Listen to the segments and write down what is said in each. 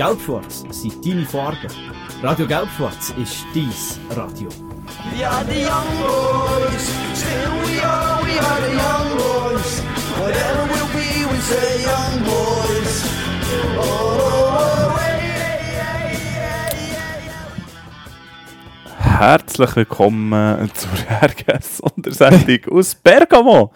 Gelbschwarz sind deine Farben. Radio Gelbschwarz ist dein Radio. We are the young boys, still we are, we are the young boys. Whatever we'll be, we say young boys. Oh, oh, oh. Herzlich willkommen zur RGS-Sondersendung aus Bergamo,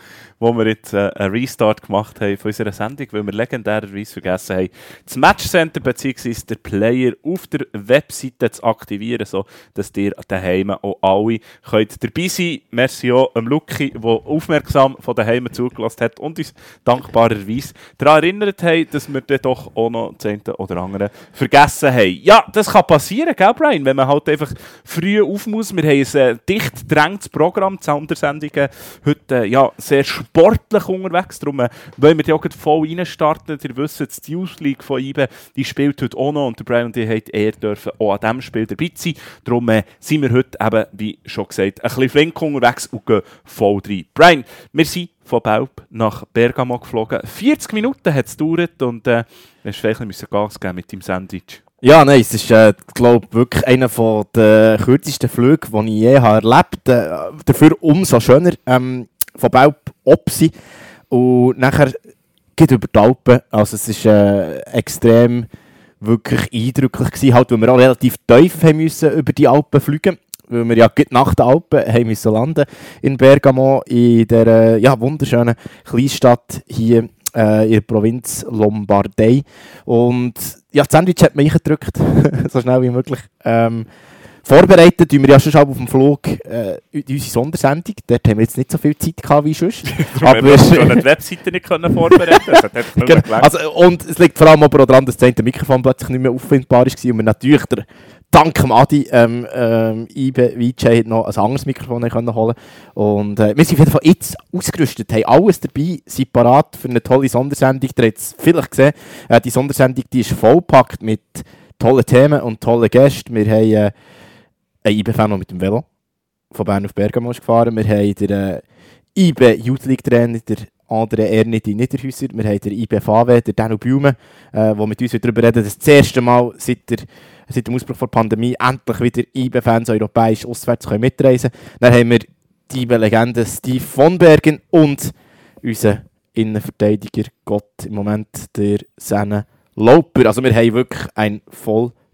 wo wir jetzt äh, einen Restart gemacht haben von unserer Sendung, weil wir legendärerweise vergessen haben, das Matchcenter bzw. der Player auf der Webseite zu aktivieren, so dass ihr daheim auch alle könnt dabei sein könnt. Merci auch dem Luki, der aufmerksam von daheim zugelassen hat und uns dankbarerweise daran erinnert hat, dass wir dann doch auch noch das eine oder andere vergessen haben. Ja, das kann passieren, gell, Brian? Wenn man halt einfach früh auf muss. Wir haben ein äh, dicht gedrängtes Programm, die Sondersendungen heute äh, ja, sehr sportlich unterwegs. Darum äh, wollen wir ja auch voll reinstarten. Ihr wisst, die Youth League von IBE, die spielt heute auch noch und der Brian und ich haben eher dürfen auch an diesem Spiel dabei sein. Darum äh, sind wir heute eben, wie schon gesagt, ein bisschen flink unterwegs und gehen voll rein. Brian, wir sind von Belp nach Bergamo geflogen. 40 Minuten hat es gedauert und äh, du hast vielleicht Gas geben mit deinem Sandwich. Ja, nein, es ist, äh, glaube wirklich einer der kürzesten Flüge, die ich je habe erlebt habe. Äh, dafür umso schöner. Ähm, von Belp Opsi. Und nachher geht über die Alpen. Also es ist äh, extrem wirklich eindrücklich gewesen, halt, weil wir auch relativ tief haben müssen über die Alpen fliegen weil wir ja nach den Alpen haben müssen landen in Bergamo, in der ja, wunderschönen Kleinstadt hier äh, in der Provinz Lombardei. Und ja, das Sandwich hat man eingedrückt, so schnell wie möglich. Ähm, vorbereitet tun wir ja schon auf dem Flug äh, unsere Sondersendung. Dort haben wir jetzt nicht so viel Zeit gehabt wie sonst. Haben wir schon die Webseite nicht können vorbereiten nicht Genau. Also, und es liegt vor allem aber auch daran, dass das eine Mikrofon plötzlich nicht mehr auffindbar war und wir natürlich der, dank dem Adi ähm, ähm, IBE noch ein anderes Mikrofon können holen Und äh, wir sind auf jeden Fall jetzt ausgerüstet, haben alles dabei, sind parat für eine tolle Sondersendung. Ihr habt es vielleicht gesehen, äh, die Sondersendung die ist vollgepackt mit tollen Themen und tollen Gästen. Wir haben äh, einen IBE-Fan, der mit dem Velo von Bern auf Bergamo ist gefahren. Wir haben den äh, IBE Youth League Trainer, der André Ernit in Niederhäuser. Wir haben den IBE VW, der Danu Blume, äh, der mit uns darüber reden dass das erste Mal seit, der, seit dem Ausbruch der Pandemie endlich wieder IBE-Fans europäisch auswärts können mitreisen können. Dann haben wir die IBE-Legende Steve von Bergen und unseren Innenverteidiger Gott im Moment, der Senne Lauper. Also wir haben wirklich ein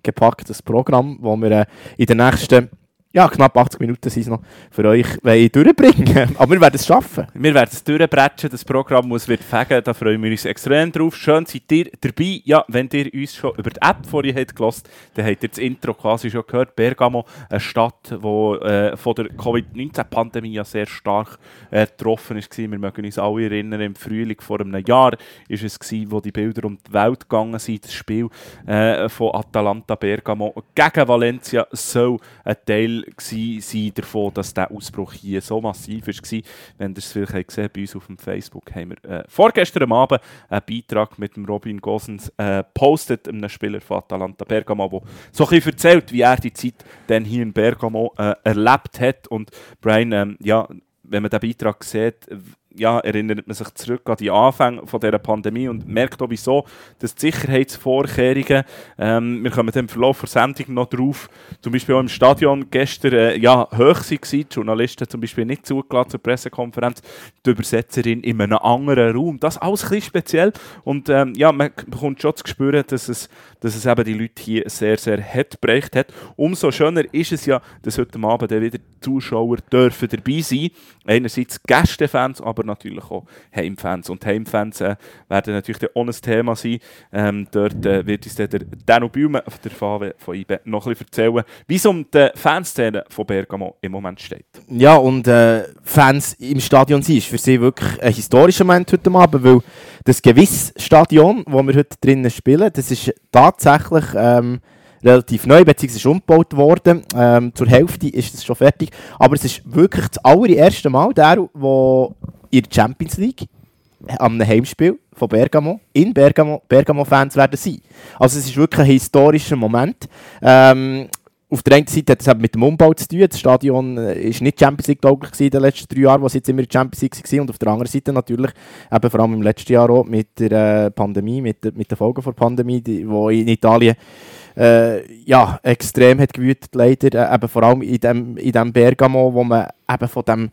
vollgepacktes Programm, wo wir äh, in den nächsten ja, knapp 80 Minuten sind es noch für euch durchbringen. Aber wir werden es schaffen. Wir werden es durchbrechen, das Programm muss wird fegen, da freuen wir uns extrem drauf. Schön seid ihr dabei. Ja, wenn ihr uns schon über die App vorhin habt gehört, dann habt ihr das Intro quasi schon gehört. Bergamo, eine Stadt, die äh, von der Covid-19-Pandemie ja sehr stark äh, getroffen war. Wir mögen uns alle erinnern, im Frühling vor einem Jahr ist es gewesen, wo die Bilder um die Welt gegangen sind. Das Spiel äh, von Atalanta Bergamo gegen Valencia soll ein Teil gewesen sein davon, dass der Ausbruch hier so massiv war. Wenn ihr es vielleicht habt gesehen bei uns auf dem Facebook haben wir äh, vorgestern Abend einen Beitrag mit dem Robin Gosens äh, einem Spieler von Atalanta Bergamo, der so ein bisschen erzählt, wie er die Zeit dann hier in Bergamo äh, erlebt hat. Und Brian, ähm, ja, wenn man den Beitrag sieht, ja, erinnert man sich zurück an die Anfänge dieser Pandemie und merkt auch wieso, dass die Sicherheitsvorkehrungen, ähm, wir kommen im Verlauf der Sendung noch drauf, zum Beispiel auch im Stadion gestern äh, ja, hoch waren, die Journalisten zum Beispiel nicht zugelassen zur Pressekonferenz, die Übersetzerin in einem anderen Raum, das alles ein bisschen speziell und ähm, ja, man bekommt schon zu spüren, dass es, dass es eben die Leute hier sehr, sehr hart bereicht hat. Umso schöner ist es ja, dass heute Abend wieder Zuschauer dürfen dabei sein, einerseits Gästefans, aber natürlich auch Heimfans. Und Heimfans äh, werden natürlich auch ein Thema sein. Ähm, dort äh, wird uns der Danu Baume, der VW von IBE, noch ein bisschen erzählen, wie es um die Fanszene von Bergamo im Moment steht. Ja, und äh, Fans im Stadion sind, für sie wirklich ein historischer Moment heute Abend, weil das gewisse Stadion, wo wir heute drinnen spielen, das ist tatsächlich ähm, relativ neu, beziehungsweise umgebaut worden. Ähm, zur Hälfte ist es schon fertig. Aber es ist wirklich das allererste Mal, der, wo in der Champions League am Heimspiel von Bergamo in Bergamo Bergamo-Fans werden sein. Also es ist wirklich ein historischer Moment. Ähm, auf der einen Seite hat es mit dem Umbau zu tun. Das Stadion war nicht Champions League tauglich in den letzten drei Jahren, was jetzt immer Champions League war. Und auf der anderen Seite natürlich, eben vor allem im letzten Jahr auch mit der äh, Pandemie, mit, mit den Folgen der Pandemie, die, wo in Italien äh, ja, extrem hat gewütet, leider. Äh, eben vor allem in dem, in dem Bergamo, wo man eben von dem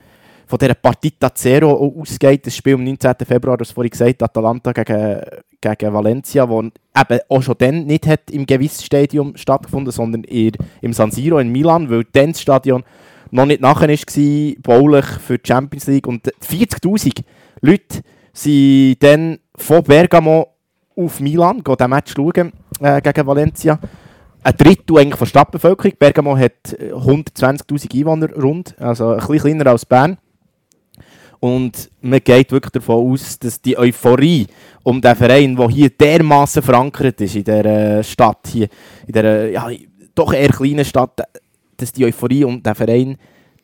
von dieser Partita Zero ausgeht, das Spiel am 19. Februar, das vorhin gesagt, Atalanta gegen, gegen Valencia, wo eben auch schon dann nicht hat im gewissen Stadium stattgefunden, sondern eher im San Siro in Milan, weil dann das Stadion noch nicht nachher war, baulich für die Champions League. Und 40'000 Leute sind dann von Bergamo auf Milan, gehen diesen Match schauen, äh, gegen Valencia. Ein Drittel eigentlich von der Stadtbevölkerung. Bergamo hat äh, 120'000 Einwohner rund, also ein bisschen kleiner als Bern. Und man geht wirklich davon aus, dass die Euphorie um den Verein, der hier dermaßen verankert ist in dieser Stadt, hier, in dieser ja, doch eher kleinen Stadt, dass die Euphorie um den Verein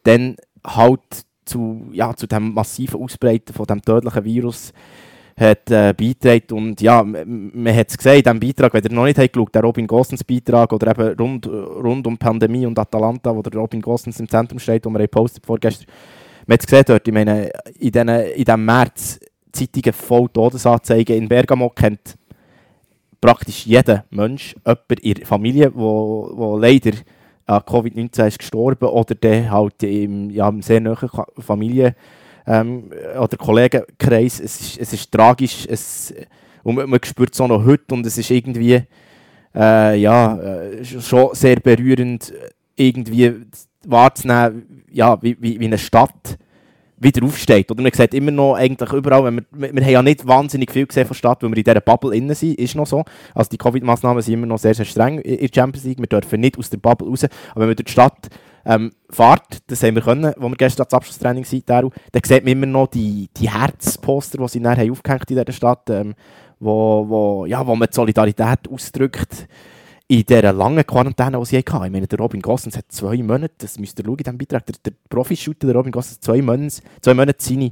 dann halt zu, ja, zu dem massiven Ausbreiten von dem tödlichen Virus hat äh, beitragen. Und ja, man hat es gesehen in diesem Beitrag, wenn ihr noch nicht habt geschaut, der Robin Gosens Beitrag oder eben rund, rund um Pandemie und Atalanta, wo der Robin Gosens im Zentrum steht, wo wir gepostet vorgestern. Man hat es gesehen dort, ich meine, in, diesem März Zeitungen voll Todesanzeigen. In Bergamo kennt praktisch jeder Mensch jemanden in der Familie, wo, leider an Covid-19 ist gestorben oder der halt im, ja, im sehr nahen Ka- Familie- ähm, oder Kollegenkreis. Es ist, es ist tragisch es, und man, man spürt es auch noch heute und es ist irgendwie äh, ja, äh, schon sehr berührend, äh, irgendwie wahrzunehmen, ja, wie, wie, wie eine Stadt wieder aufsteht. Oder man sieht immer noch eigentlich überall, wenn wir, wir, wir haben ja nicht wahnsinnig viel gesehen von der Stadt, weil wir in dieser Bubble innen sind, ist noch so. Also die Covid-Massnahmen sind immer noch sehr, sehr streng in der Champions League. Wir dürfen nicht aus der Bubble raus. Aber wenn man durch die Stadt ähm, fährt, das haben wir können, wo wir gestern das Abschlusstraining sind, Daru, dann sieht man immer noch die, die Herzposter, die sie haben aufgehängt in dieser Stadt, ähm, wo, wo, ja, wo man die Solidarität ausdrückt in dieser langen Quarantäne, die sie hatten. Ich meine, der Robin Gossens hat zwei Monate, das müsst ihr schauen in diesem Beitrag, der, der Profi-Shooter, der Robin Gossens, zwei Monate, zwei Monate seine,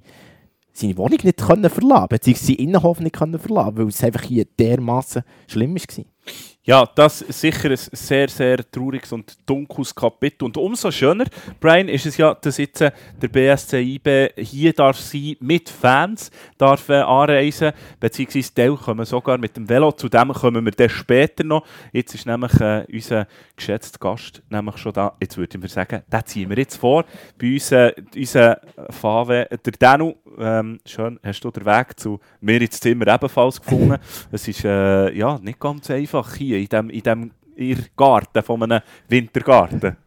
seine Wohnung nicht können verlassen beziehungsweise seinen Innenhof nicht können verlassen weil es einfach hier dermaßen schlimm war. Ja, das ist sicher ein sehr, sehr trauriges und dunkles Kapitel. Und umso schöner, Brian, ist es ja, dass jetzt äh, der BSC IB hier darf sein, mit Fans darf äh, anreisen, beziehungsweise Teil kommen sogar mit dem Velo. Zu dem kommen wir dann später noch. Jetzt ist nämlich äh, unser geschätzter Gast nämlich schon da. Jetzt würde ich mir sagen, den ziehen wir jetzt vor. Bei uns, äh, unser Fave, der Danu, ähm, schön, hast du den Weg zu mir ins Zimmer ebenfalls gefunden. es ist äh, ja, nicht ganz einfach hier in dem, in dem ihr Garten von einem Wintergarten.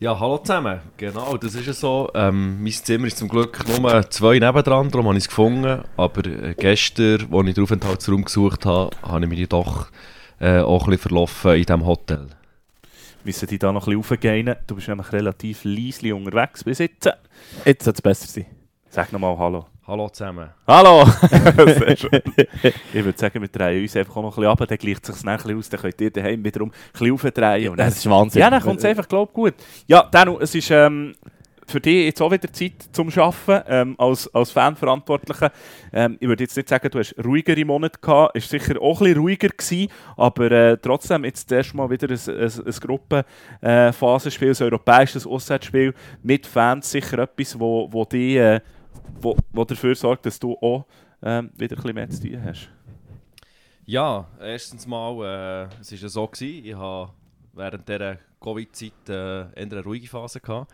Ja, hallo zusammen. Genau, das ist ja so. Ähm, mein Zimmer ist zum Glück nur zwei nebendran, darum habe ich es gefunden. Aber äh, gestern, als ich den Aufenthaltsraum gesucht habe, habe ich mich doch äh, auch ein bisschen verlaufen in diesem Hotel. Müssen die da noch ein bisschen aufgehen. Du bist nämlich relativ leise unterwegs bis jetzt. Jetzt sollte es besser sein. Sag nochmal Hallo. Hallo zusammen. Hallo! Sehr schön. Ich würde sagen, wir drehen uns einfach auch noch ein bisschen ab, dann gleicht es sich ein bisschen aus, dann könnt ihr daheim wiederum ein bisschen aufdrehen. Und dann, Das ist Wahnsinn. ja, dann kommt es einfach, glaube ich, gut. Ja, Danu, es ist ähm, für dich jetzt auch wieder Zeit zum Arbeiten, ähm, als, als Fanverantwortlicher. Ähm, ich würde jetzt nicht sagen, du hast ruhigere Monate gehabt, ist sicher auch ein bisschen ruhiger gewesen, aber äh, trotzdem jetzt zuerst mal wieder ein, ein, ein Gruppenphasenspiel, ein europäisches Auswärtsspiel mit Fans, sicher etwas, wo, wo dich... Äh, wo, wo dafür sorgt, dass du auch ähm, wieder ein bisschen mehr zu tun hast. Ja, erstens mal, äh, es war ja so, gewesen, ich habe während dieser Covid-Zeit äh, eine ruhige Phase gehabt.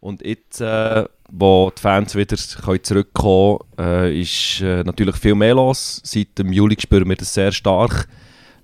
Und jetzt, äh, wo die Fans wieder können zurückkommen können, äh, ist äh, natürlich viel mehr los. Seit dem Juli spüren wir das sehr stark.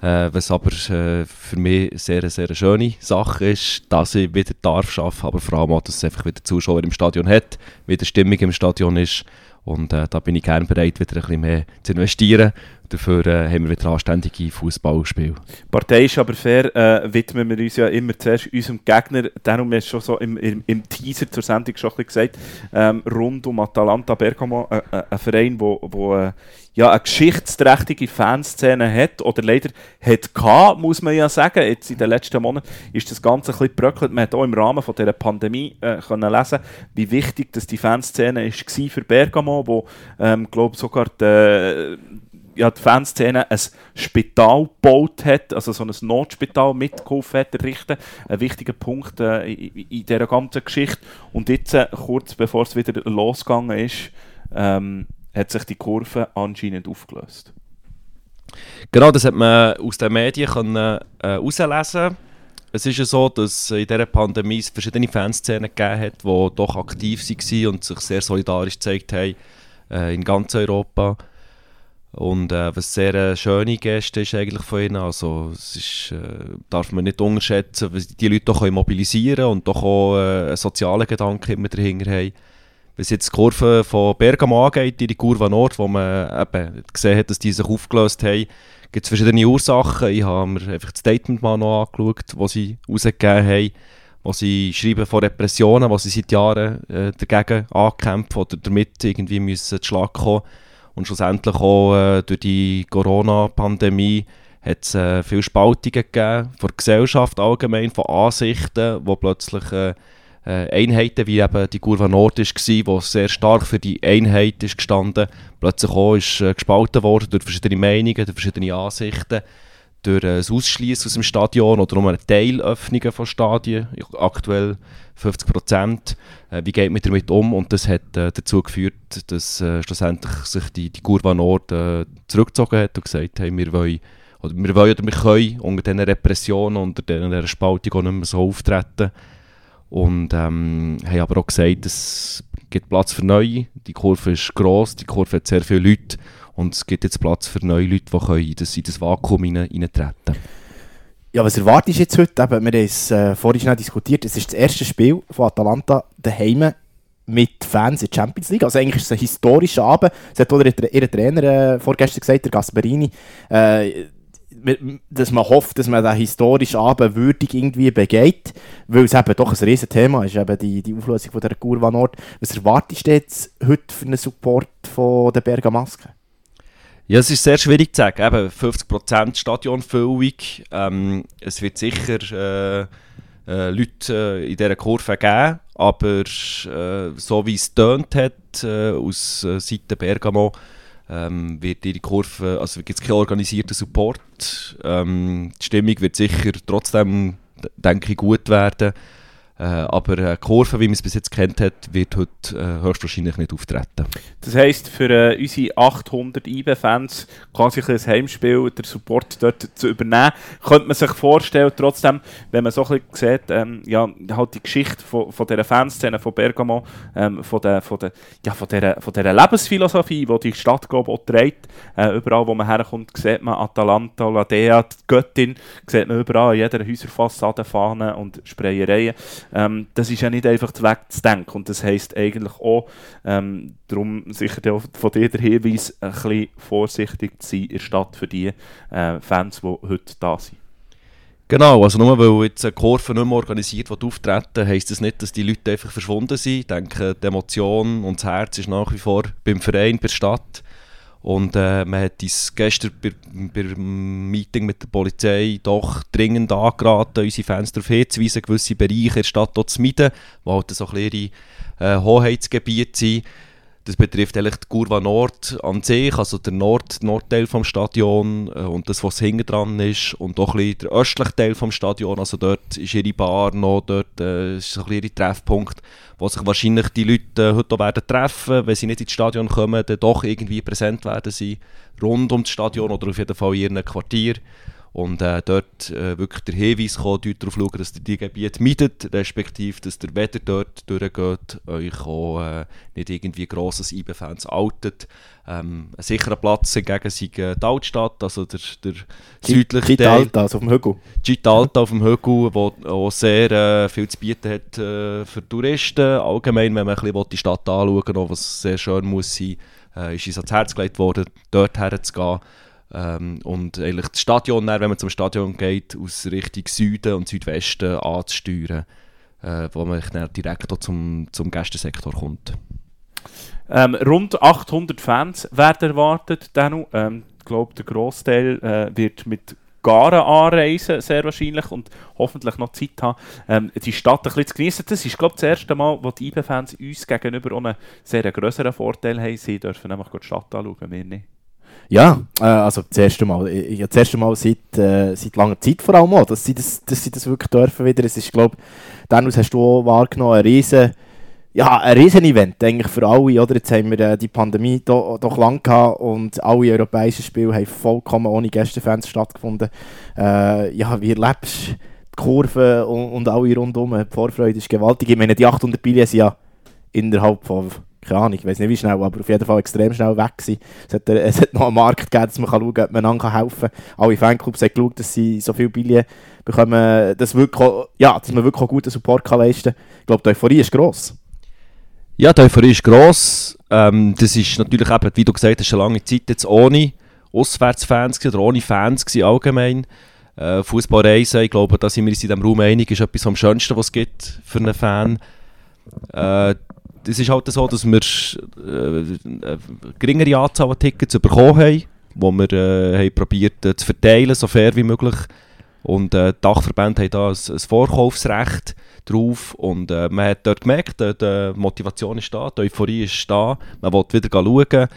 Äh, was aber äh, für mich eine sehr, sehr schöne Sache ist, dass ich wieder darf arbeiten, aber vor allem auch, dass es einfach wieder Zuschauer im Stadion hat, wieder Stimmung im Stadion ist. Und äh, da bin ich gerne bereit, wieder ein bisschen mehr zu investieren. Dafür äh, haben wir wieder anständige Fußballspiele. Partei ist aber fair, äh, widmen wir uns ja immer zuerst unserem Gegner. Darum du schon so im, im, im Teaser zur Sendung schon gesagt, ähm, rund um Atalanta Bergamo, äh, äh, ein Verein, wo, wo äh, ja, eine geschichtsträchtige Fanszene hat, oder leider hat gehabt, muss man ja sagen. Jetzt in den letzten Monaten ist das Ganze ein bisschen gebröckelt. Man hat auch im Rahmen von dieser Pandemie äh, können lesen, wie wichtig dass die Fanszene ist für Bergamo, wo, ähm, glaube sogar die, ja, die Fanszene ein Spital gebaut hat, also so ein Notspital mitgeholfen hat errichten. Ein wichtiger Punkt äh, in, in dieser ganzen Geschichte. Und jetzt, äh, kurz bevor es wieder losgegangen ist, ähm, hat sich die Kurve anscheinend aufgelöst. Genau, das hat man aus den Medien können, äh, herauslesen Es ist ja so, dass in dieser Pandemie es verschiedene Fanszenen gegeben hat, die doch aktiv waren und sich sehr solidarisch gezeigt haben äh, in ganz Europa. Und äh, was sehr äh, schöne Gäste ist eigentlich von ihnen. Also es ist, äh, darf man nicht unterschätzen, was die Leute doch können mobilisieren und doch auch äh, einen sozialen Gedanken immer dahinter haben. Was jetzt die Kurve von Bergamo angeht, die Kurve Nord, wo man eben gesehen hat, dass die sich aufgelöst haben, gibt es verschiedene Ursachen. Ich habe mir einfach das Statement mal noch angeschaut, das sie rausgegeben haben, wo sie schreiben von Repressionen, wo sie seit Jahren äh, dagegen ankämpfen oder damit irgendwie müssen zu Schlag kommen. Und schlussendlich auch äh, durch die Corona-Pandemie hat es äh, viele Spaltungen gegeben, von der Gesellschaft allgemein, von Ansichten, wo plötzlich äh, äh, Einheiten, wie eben die Kurve Nord war, die sehr stark für die Einheit ist gestanden, plötzlich auch ist äh, gespalten worden durch verschiedene Meinungen, durch verschiedene Ansichten, durch das Ausschließen aus dem Stadion oder um eine Teilöffnung von Stadien, aktuell 50 Prozent. Äh, wie geht man damit um? Und das hat äh, dazu geführt, dass äh, schlussendlich sich die, die Kurve Nord zurückgezogen hat und gesagt hat, wir wollen oder wir wollen oder wir können unter diesen Repressionen, unter dieser Spaltung auch nicht mehr so auftreten. Und ähm, haben aber auch gesagt, es gibt Platz für Neue. Die Kurve ist gross, die Kurve hat sehr viele Leute. Und es gibt jetzt Platz für neue Leute, die können in, das, in das Vakuum hineintreten können. Ja, was erwartest du jetzt heute? Eben, wir haben es äh, vorhin schnell diskutiert. Es ist das erste Spiel von Atalanta daheim mit Fans in der Champions League. Also eigentlich ist es ein historischer Abend. Das hat auch ihr, ihr Trainer äh, vorgestern gesagt, der Gasperini. Äh, dass man hofft, dass man den historischen Abend würdig irgendwie begeht, weil es eben doch ein riesen Thema ist, eben die, die Auflösung von der Kurva. Was erwartest du jetzt heute für einen Support von der Bergamasken? Ja, es ist sehr schwierig zu sagen. Eben 50% Stadionfüllung. Ähm, es wird sicher äh, äh, Leute äh, in dieser Kurve geben, aber äh, so wie es tönt hat äh, aus äh, Seite Bergamo, ähm, wird die Kurve, also gibt es keinen organisierten Support. Ähm, die Stimmung wird sicher trotzdem, denke ich, gut werden. Äh, aber eine Kurve, wie man es bis jetzt kennt hat, wird heute äh, höchstwahrscheinlich nicht auftreten. Das heisst, für äh, unsere 800 IB-Fans quasi ein Heimspiel, den Support dort zu übernehmen, könnte man sich vorstellen, trotzdem, wenn man so ein bisschen sieht, ähm, ja, halt die Geschichte von, von dieser Fanszene von Bergamo, ähm, von, der, von, der, ja, von, dieser, von dieser Lebensphilosophie, die die Stadt, glaube auch trägt. Äh, überall, wo man herkommt, sieht man Atalanta, Ladea, die Göttin, sieht man überall in jeder Häuserfassade Fahnen und Sprayereien. Ähm, das ist ja nicht einfach wegzudenken. Und das heisst eigentlich auch, ähm, darum sicher auch von dir der Hinweis, ein bisschen vorsichtig zu sein in der Stadt für die äh, Fans, die heute da sind. Genau, also nur weil jetzt eine Kurve nicht mehr organisiert wird auftreten, heisst das nicht, dass die Leute einfach verschwunden sind. Ich denke, die Emotion und das Herz ist nach wie vor beim Verein, bei der Stadt. Und äh, man hat uns gestern beim Meeting mit der Polizei doch dringend angeraten, unsere Fans darauf hinzuweisen, gewisse Bereiche in der Stadt zu meiden, die halt so ein ihre äh, Hoheitsgebiete sind. Das betrifft eigentlich die Kurva Nord an sich, also der Nord Nordteil vom Stadion äh, und das, was hinten dran ist und auch ein der östliche Teil vom Stadion, also dort ist ihre Bar noch, dort äh, ist ein bisschen ihr Treffpunkt, wo sich wahrscheinlich die Leute äh, heute auch werden treffen, wenn sie nicht ins Stadion kommen, dann doch irgendwie präsent werden sie rund um das Stadion oder auf jeden Fall in ihrem Quartier. Und äh, dort äh, wirklich der Hinweis dort darauf schauen, dass ihr die Gebiete mietet, respektive, dass ihr weder dort durchgeht, euch auch äh, nicht irgendwie grosses IB-Fans outet. Ähm, ein sicherer Platz hingegen sei äh, die Altstadt, also der, der südliche Teil. Alta, also auf dem Hügel. Gitalta auf dem Hügel, wo auch sehr äh, viel zu bieten hat äh, für Touristen. Allgemein, wenn man ein bisschen die Stadt anschauen will, was sehr schön muss sein, äh, ist uns ans Herz gelegt worden, dort herzugehen. Ähm, und eigentlich das Stadion, dann, wenn man zum Stadion geht, aus Richtung Süden und Südwesten anzusteuern, äh, wo man dann direkt zum, zum Gästensektor kommt. Ähm, rund 800 Fans werden erwartet. Danu. Ähm, ich glaube, der Großteil äh, wird mit Garen anreisen, sehr wahrscheinlich, und hoffentlich noch Zeit haben, ähm, die Stadt ein bisschen zu genießen. Das ist, glaube ich, das erste Mal, wo die IB-Fans uns gegenüber einen sehr größeren Vorteil haben. Sie dürfen nämlich die Stadt anschauen, wir nicht. Ja, äh, also das erste Mal. Ich, ich, das erste Mal seit, äh, seit langer Zeit vor allem auch, dass sie das, dass sie das wirklich dürfen wieder. Es ist, glaube Dennis, hast du auch wahrgenommen, ein riesen, ja, ein riesen Event eigentlich für alle, oder? Jetzt haben wir äh, die Pandemie do, doch lang gehabt und alle europäischen Spiele haben vollkommen ohne Gästefans stattgefunden. Äh, ja, wie erlebst die Kurve und, und alle rundum? Die Vorfreude ist gewaltig. Ich meine, die 800 Billionen sind ja innerhalb von keine Ahnung, ich weiß nicht wie schnell, aber auf jeden Fall extrem schnell weg gewesen. Es hat, äh, es hat noch einen Markt gegeben, dass man kann schauen kann, ob man helfen kann. Alle Fanclubs haben geschaut, dass sie so viele Billionen bekommen, dass, wirklich ja, dass man wirklich auch guten Support kann leisten kann. Ich glaube, die Euphorie ist gross. Ja, die Euphorie ist gross. Ähm, das ist natürlich eben, wie du gesagt hast, eine lange Zeit jetzt ohne Auswärtsfans oder ohne Fans gewesen, allgemein. Äh, Fußballreisen, ich glaube, da sind wir uns in diesem Raum einig, ist etwas am schönsten, was es gibt für einen Fan. Äh, es ist halt so, dass wir äh, eine geringere Anzahl an Tickets bekommen haben, die wir äh, haben probiert äh, zu verteilen, so fair wie möglich. Und äh, die Dachverbände haben da ein, ein Vorkaufsrecht drauf und äh, man hat dort gemerkt, äh, die Motivation ist da, die Euphorie ist da, man will wieder schauen.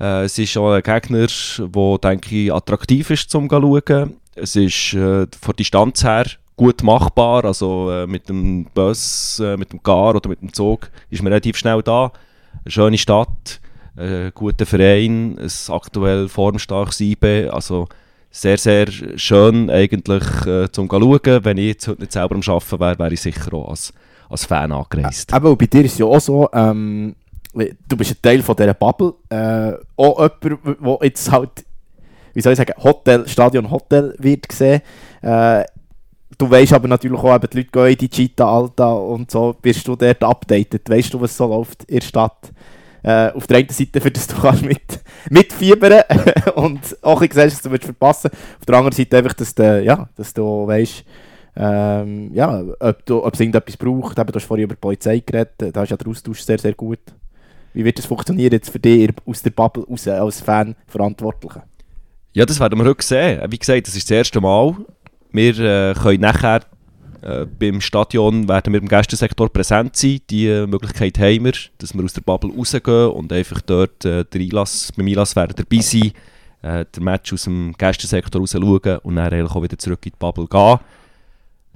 Äh, es ist auch ein Gegner, der, denke ich, attraktiv ist zum schauen. Es ist äh, von Distanz her gut machbar. Also äh, mit dem Bus, äh, mit dem Gar oder mit dem Zug ist man relativ schnell da. Eine schöne Stadt, ein guter Verein, ein aktuell formstarkes IB. Also sehr, sehr schön eigentlich äh, zum schauen. Wenn ich jetzt heute nicht selber am Arbeiten wäre, wäre ich sicher auch als, als Fan angereist. Aber bei dir ist es ja auch so, ähm, du bist ein Teil von dieser Bubble. Äh, auch jemand, der jetzt halt, wie soll ich sagen, Hotel, Stadion Hotel wird gesehen. Äh, du weißt aber natürlich auch, die Leute gehen in die Cheetah Alta und so, bist du dort updated, weißt du, was so läuft in der Stadt. Äh, auf der einen Seite, für das du kannst mit, mitfiebern und auch ein siehst, dass du willst verpassen Auf der anderen Seite einfach, dass du, ja, dass du weißt, ähm, ja, ob, du, ob es irgendetwas braucht. Eben, du hast vorhin über die Polizei geredet, da ist ja der Austausch sehr, sehr gut. Wie wird das funktionieren jetzt für dich aus der Bubble raus, als Fan Verantwortlicher? Ja, das werden wir heute sehen. Wie gesagt, das ist das erste Mal. Wir äh, können nachher äh, beim Stadion werden wir im Gästesektor präsent sein. Die äh, Möglichkeit haben wir, dass wir aus der Bubble rausgehen und einfach dort äh, der Einlass, beim Einlass werden dabei sein, äh, den Match aus dem Gästesektor raus schauen und dann auch wieder zurück in die Bubble gehen.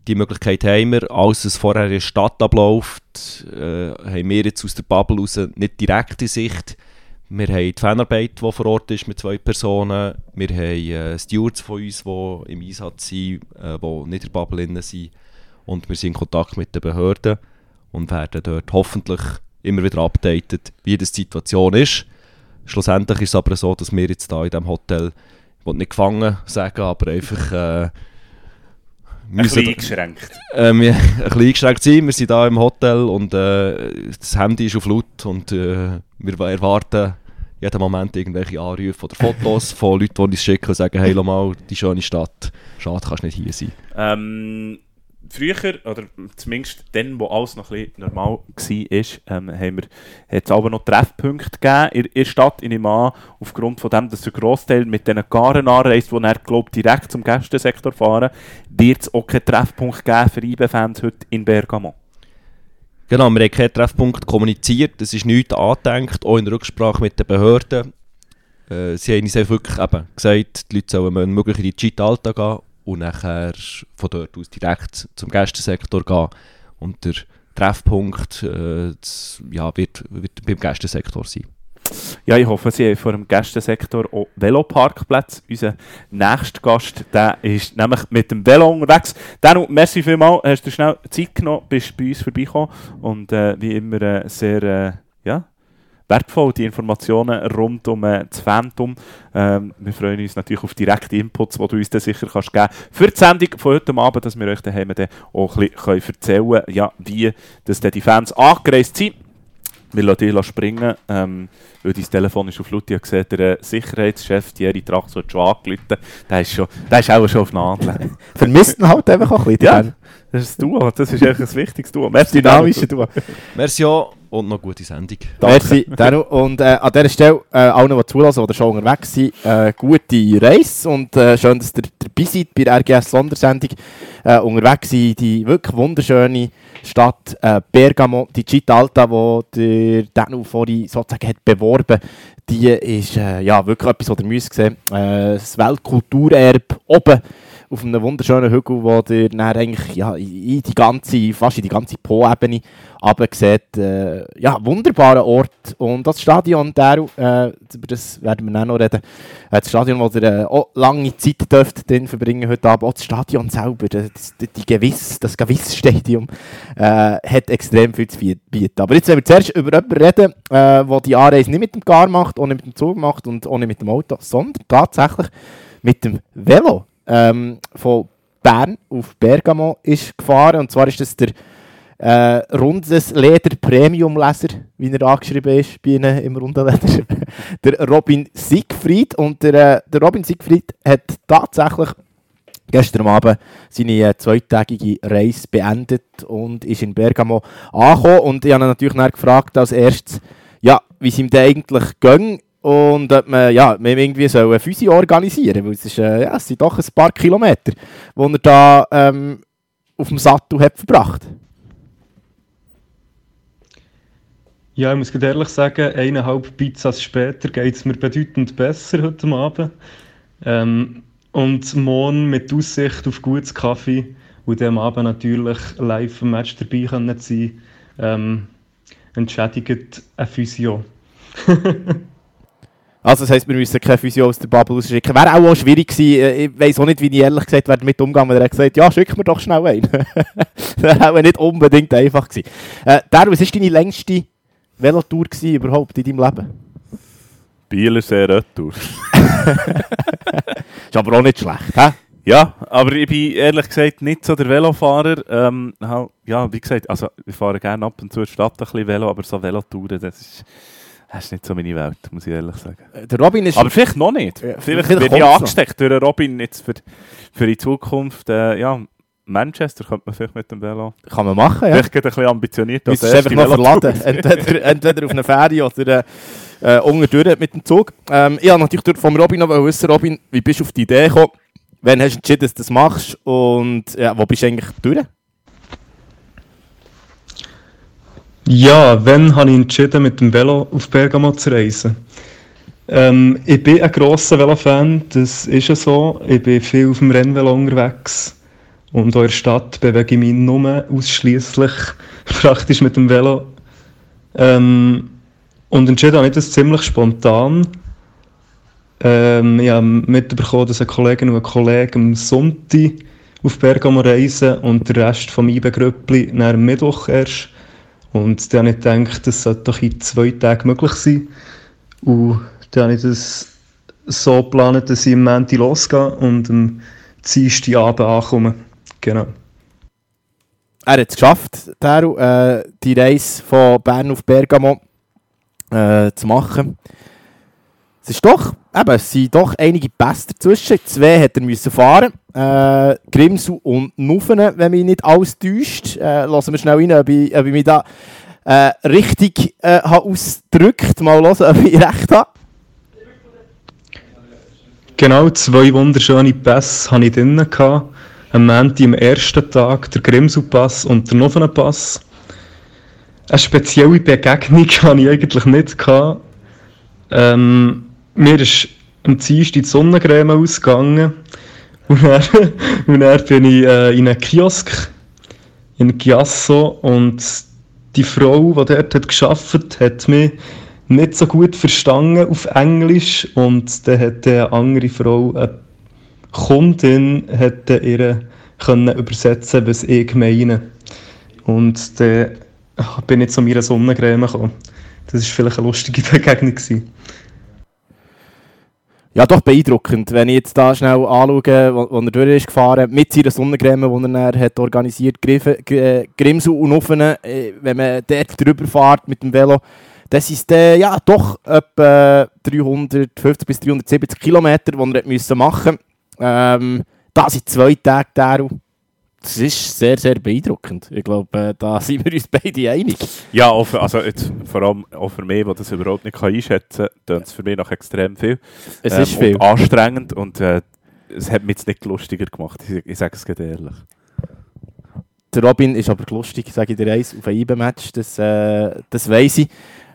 Die Möglichkeit haben wir, als es vorher in der Stadt abläuft, äh, haben wir jetzt aus der Bubble raus nicht direkte Sicht. Wir haben die Fanarbeit, die vor Ort ist mit zwei Personen. Wir haben äh, Stewards von uns, die im Einsatz sind, äh, die nicht in der Bubble sind. Und wir sind in Kontakt mit den Behörden und werden dort hoffentlich immer wieder updated, wie die Situation ist. Schlussendlich ist es aber so, dass wir jetzt hier in diesem Hotel, ich will nicht gefangen sagen, aber einfach... Äh, Ein bisschen eingeschränkt. ähm, ja, ein bisschen eingeschränkt sein. Wir sind hier im Hotel und äh, das Handy ist auf laut und äh, wir erwarten jeden Moment irgendwelche Anrufe oder Fotos von Leuten, die uns schicken und sagen, hey, mal, die schöne Stadt, schade, kannst nicht hier sein. Ähm, früher, oder zumindest dann, wo alles noch ein bisschen normal war, ähm, haben wir, hat es aber noch Treffpunkte gegeben in, in der Stadt, in an, aufgrund von dem, dass der Grossteil mit diesen Garen anreist, die er glaub, direkt zum Gästesektor fahren, wird es auch keinen Treffpunkt geben für IB-Fans heute in Bergamo. Genau, wir haben keinen Treffpunkt kommuniziert, es ist nichts angedenkt, auch in Rücksprache mit den Behörden. Äh, sie haben uns einfach wirklich eben gesagt, die Leute sollen wenn möglich in die Cheat Alta gehen und nachher von dort aus direkt zum Gästesektor gehen. Und der Treffpunkt äh, das, ja, wird, wird beim Gästesektor sein. Ja, ich hoffe, Sie haben vor dem Gästesektor auch Veloparkplätze. Unser nächster Gast, der ist nämlich mit dem Velo unterwegs. Danu, merci vielmals, hast du schnell Zeit genommen, bist bei uns vorbeigekommen und äh, wie immer äh, sehr äh, wertvoll, die Informationen rund um äh, das Phantom. Ähm, wir freuen uns natürlich auf direkte Inputs, die du uns dann sicher kannst geben für die Sendung von heute Abend, dass wir euch daheim dann auch ein bisschen erzählen können, ja, wie dass die Fans angereist sind. Wir lassen dich springen, ähm, weil dein Telefon ist auf Laut. Ich gesehen, der äh, Sicherheitschef Thierry Trax hat schon angerufen. Der ist, schon, der ist auch schon auf Nadel. Vermisst ihn halt einfach auch ein bisschen. Ja. Das ist ein Duo, das ist eigentlich ein wichtiges Duo. Merci, Dynamische Duo. Merci auch und noch gute Sendung. Merci, Danu. Und äh, an dieser Stelle, äh, allen, die zulassen oder schon unterwegs sind, äh, gute Reise und äh, schön, dass ihr dabei seid bei der RGS Sondersendung. Äh, unterwegs in die wirklich wunderschöne Stadt äh, Bergamo, die Città Alta, wo der Danu vorhin sozusagen hat beworben. Die ist ja, wirklich etwas, was ihr müsst sehen. Äh, Das Weltkulturerbe oben auf einem wunderschönen Hügel, wo ihr dann eigentlich ja, in die ganze, fast in die ganze Po-Ebene runterseht. Äh, ja, wunderbarer Ort. Und das Stadion, der, äh, über das werden wir dann noch reden, äh, das Stadion, wo ihr äh, auch lange Zeit dürft drin verbringen heute Abend, auch das Stadion selber, das, die, Gewiss, das Gewiss-Stadium, äh, hat extrem viel zu bieten. Aber jetzt werden wir zuerst über jemanden reden, äh, der die Anreise nicht mit dem Car macht, nicht mit dem Zug macht und nicht mit dem Auto, sondern tatsächlich mit dem Velo ähm, von Bern auf Bergamo ist gefahren. Und zwar ist das der äh, Rundes Premium Leser, wie er angeschrieben ist bei Ihnen im Rundenleder. der Robin Siegfried. Und der, äh, der Robin Siegfried hat tatsächlich gestern Abend seine äh, zweitägige Reise beendet und ist in Bergamo angekommen. Und ich habe ihn natürlich dann gefragt als erstes, ja, wie es ihm denn eigentlich ging und ob man, ja, man irgendwie so eine Physio organisieren weil es, ist, äh, ja, es sind doch ein paar Kilometer, die er da ähm, auf dem Sattel hat verbracht Ja, ich muss ehrlich sagen, eineinhalb Pizzas später geht es mir bedeutend besser heute Abend. Ähm, und morgen mit Aussicht auf gutes Kaffee und dem Abend natürlich live im Match dabei können sein, ähm, entschädigt ein Physio. Also das heisst, wir müssen keine Physio aus der Bubble rausschicken. Wäre auch, auch schwierig gewesen. Äh, Ich weiss auch nicht, wie ich ehrlich gesagt wäre damit umgegangen, wenn er gesagt ja, schick mir doch schnell einen. Wäre auch nicht unbedingt einfach gewesen. Äh, Daru, was war deine längste Velotour gewesen, überhaupt in deinem Leben? Bielersee Retour. Ist aber auch nicht schlecht, hä? Ja, aber ich bin ehrlich gesagt nicht so der Velofahrer. Ähm, ja, wie gesagt, also ich fahre gerne ab und zu in der Stadt ein bisschen Velo, aber so Velotouren, das ist, das ist nicht so meine Welt, muss ich ehrlich sagen. Äh, Der Robin ist... Aber vielleicht noch nicht. Ja, vielleicht vielleicht werde ich kommt's noch. angesteckt durch Robin jetzt für, für die Zukunft. Äh, ja, Manchester könnte man vielleicht mit dem Velo. kann man machen, ja. Vielleicht geht ein bisschen ambitioniert. Du müsstest einfach erste noch verladen. Entweder, entweder auf eine Fähre oder äh, äh, unten durch mit dem Zug. Ähm, ich wollte natürlich vom Robin noch wissen, Robin, wie bist du auf die Idee gekommen? Wann hast du entschieden, dass du das machst? Und ja, wo bist du eigentlich durch? Ja, wann habe ich entschieden, mit dem Velo auf Bergamo zu reisen? Ähm, ich bin ein grosser Velofan, das ist ja so. Ich bin viel auf dem Rennvelo unterwegs. Und auch in der Stadt bewege ich mich nur ausschließlich praktisch mit dem Velo. Ähm, und entschieden habe ich das ziemlich spontan. Ähm, ich habe mitbekommen, dass eine Kollegin und ein Kollege am Sonntag auf Bergamo reisen und der Rest vom IBE-Grüppli nach am Mittwoch erst. Und dann habe ich gedacht, das sollte doch in zwei Tagen möglich sein. Und dann habe ich das so geplant, dass ich am Montag losgehe und am Dienstagabend ankomme. Genau. Er hat es geschafft, Teru, äh, die Reise von Bern auf Bergamo äh, zu machen. Es ist doch, eben, es sind doch einige Pässe dazwischen. Zwei hat er fahren. Äh, Grimsu und Nuffenen, wenn mich nicht alles täuscht. Äh, lassen wir schnell rein, ob ich, ob ich mich da äh, richtig äh, ausgedrückt. Mal hören, ob ich recht habe. Genau, zwei wunderschöne Pässe hatte ich drin. Am Montag am ersten Tag der Grimsu-Pass und der Novenen-Pass. Eine spezielle Begegnung hatte ich eigentlich nicht. Ähm, mir ist am Dienstag die Sonnencreme ausgegangen. Und dann, und dann bin ich äh, in einen Kiosk, in Chiasso, und die Frau, die dort hat gearbeitet hat, mich nicht so gut verstanden auf Englisch und dann hat eine andere Frau, eine Kundin, hat dann ihr können übersetzen, was ich meine. Und dann bin ich zu meiner Sonnencreme gekommen. Das war vielleicht eine lustige Begegnung. gewesen. Ja, doch beeindruckend. Wenn ich jetzt da schnell anschaue, wo, wo er durch ist gefahren, mit seiner Sonnencreme, die er hat organisiert, Gr- äh, Grimsu und Offenen, äh, wenn man dort drüber fährt mit dem Velo, das ist äh, ja doch etwa 350 bis 370 Kilometer, die er hat müssen machen ähm, Das sind zwei Tage Daru. Das ist sehr, sehr beeindruckend. Ich glaube, äh, da sind wir uns beide einig. Ja, auch für, also jetzt, vor allem auch für mich, der das überhaupt nicht kann einschätzen kann, tut es für mich noch extrem viel. Es Ähm, ist viel. Und anstrengend und äh, es hat mich jetzt nicht lustiger gemacht, ich, ich sage es gerade ehrlich. Der Robin ist aber lustig, sage ich dir eins, auf ein IBE-Match, das, äh, das weiss ich.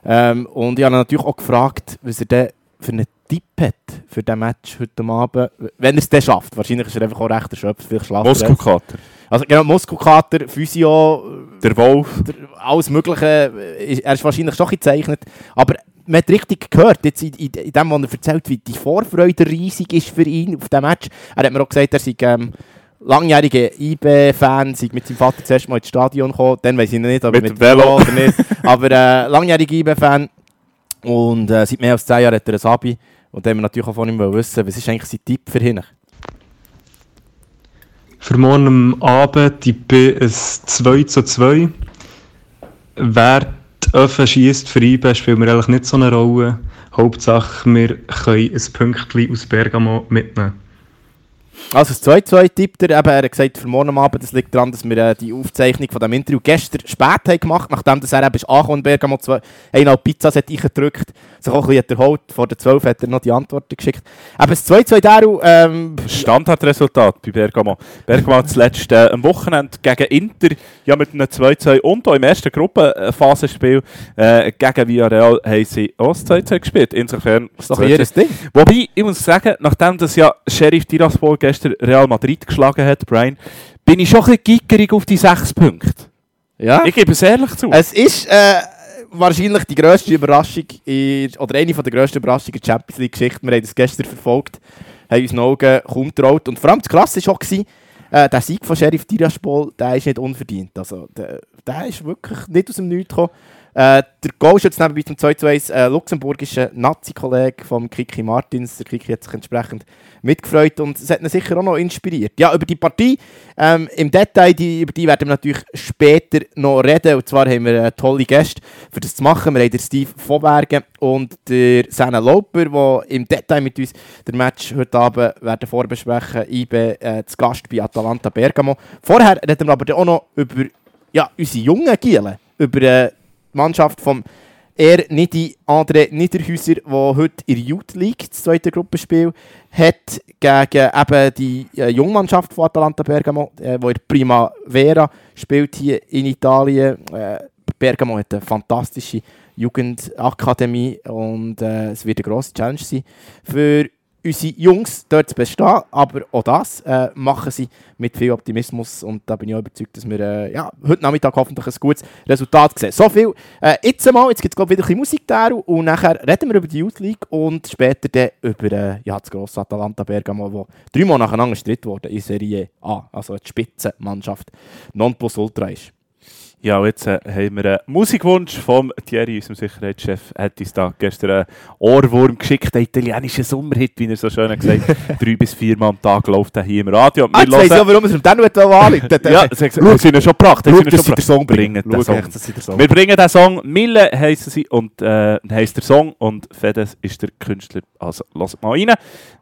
Ähm, und ich habe natürlich auch gefragt, was er denn für einen Tipp hat für diesen Match heute Abend, wenn er es dann schafft. Wahrscheinlich ist er einfach auch recht erschöpft, vielleicht schlaft er erst. Also genau, Muskelkater, Physio, Der Wolf. der, alles Mögliche. äh, Er ist wahrscheinlich schon gezeichnet. Aber man hat richtig gehört, jetzt in, in, in dem, was er erzählt, wie die Vorfreude riesig ist für ihn auf diesem Match. Er hat mir auch gesagt, er sei ähm, langjähriger IB-Fan, sei mit seinem Vater zuerst mal ins Stadion gekommen. Dann weiß ich nicht, ob Mit mit dem Velo. oder nicht. Aber äh, langjähriger IB-Fan. Und äh, seit mehr als 10 Jahren hat er ein Abi. Und dann haben wir natürlich auch von ihm wissen, was ist eigentlich sein Tipp für ihn? Für morgen Abend tippe ich ein 2 zu 2. Wer die Öfen schiesst für IBE, spielt mir eigentlich nicht so eine Rolle. Hauptsache, wir können ein Pünktchen aus Bergamo mitnehmen. Also das 2-2 tippt er, eben, er hat gesagt, für morgen Abend, das liegt daran, dass wir äh, die Aufzeichnung von dem Interview gestern spät haben gemacht nachdem dass er eben ist angekommen Bergamo, zwei, eineinhalb Pizzas hat eingedrückt, sich auch ein bisschen erholt, vor der 12 hat er noch die Antworten geschickt. Eben das 2-2 Daru, ähm, Standardresultat bei Bergamo. Bergamo hat zuletzt äh, am Wochenende gegen Inter ja mit einem 2-2 und auch im ersten Gruppenphasenspiel äh, gegen Villarreal haben sie auch das 2-2 gespielt. Insofern ist doch ihr Ding. Wobei, ich muss sagen, nachdem das ja Sheriff Tiraspol gestern Real Madrid geschlagen hat, Brian, bin ich schon ein bisschen gickerig auf die sechs Punkte. Ja. Ich gebe es ehrlich zu. Es ist äh, wahrscheinlich die grösste Überraschung, in, oder eine von der grössten Überraschungen der Champions League-Geschichte. Wir haben das gestern verfolgt, haben uns Augen kaum getraut. Und vor allem das Klasse war auch, äh, der Sieg von Sheriff Tiraspol, der ist nicht unverdient. Also, der, der ist wirklich nicht aus dem Nichts gekommen. Äh, der Goalschütz nebenbei zum 2-2 äh, luxemburgischer Nazi-Kollege von Kiki Martins. Der Kiki hat sich entsprechend mitgefreut und es hat ihn sicher auch noch inspiriert. Ja, über die Partie ähm, im Detail, die, über die werden wir natürlich später noch reden. Und zwar haben wir äh, tolle Gäste, für das zu machen. Wir haben den Steve von Bergen und der Sena Lauper, die im Detail mit uns den Match heute Abend werden vorbesprechen. IB äh, zu Gast bei Atalanta Bergamo. Vorher reden wir aber auch noch über ja, unsere jungen Gielen, über äh, die Mannschaft vom er Nidi André Niederhäuser, der heute in der Youth League das zweite Gruppenspiel hat gegen eben die äh, Jungmannschaft von Atalanta Bergamo, äh, wo in Primavera spielt hier in Italien. Äh, Bergamo hat eine fantastische Jugendakademie und äh, es wird eine grosse Challenge sein für unsere Jungs dort zu bestehen, aber auch das äh, machen sie mit viel Optimismus und da bin ich auch überzeugt, dass wir äh, ja, heute Nachmittag hoffentlich ein gutes Resultat sehen. So viel äh, jetzt einmal, jetzt gibt es wieder ein bisschen Musik da und nachher reden wir über die Youth League und später dann über äh, ja, das grosse Atalanta Bergamo, wo dreimal nacheinander gestritten wurde in Serie A, also die Spitzenmannschaft Nonplusultra ist. Ja, jetzt äh, haben wir einen Musikwunsch vom Thierry, unserem Sicherheitschef, hat uns da gestern einen Ohrwurm geschickt, einen italienischen Sommerhit, wie er so schön gesagt hat. Drei bis viermal am Tag läuft er hier im Radio. Ah, jetzt weiss ich auch, warum es ihm dann nicht anliegt. ja, sie haben ihn schon gebracht. Schau, dass sie den Song bringen. Den Song. Wir bringen den Song, Mille heissen sie und äh, heisst der Song und Fedes ist der Künstler. Also lasst mal rein.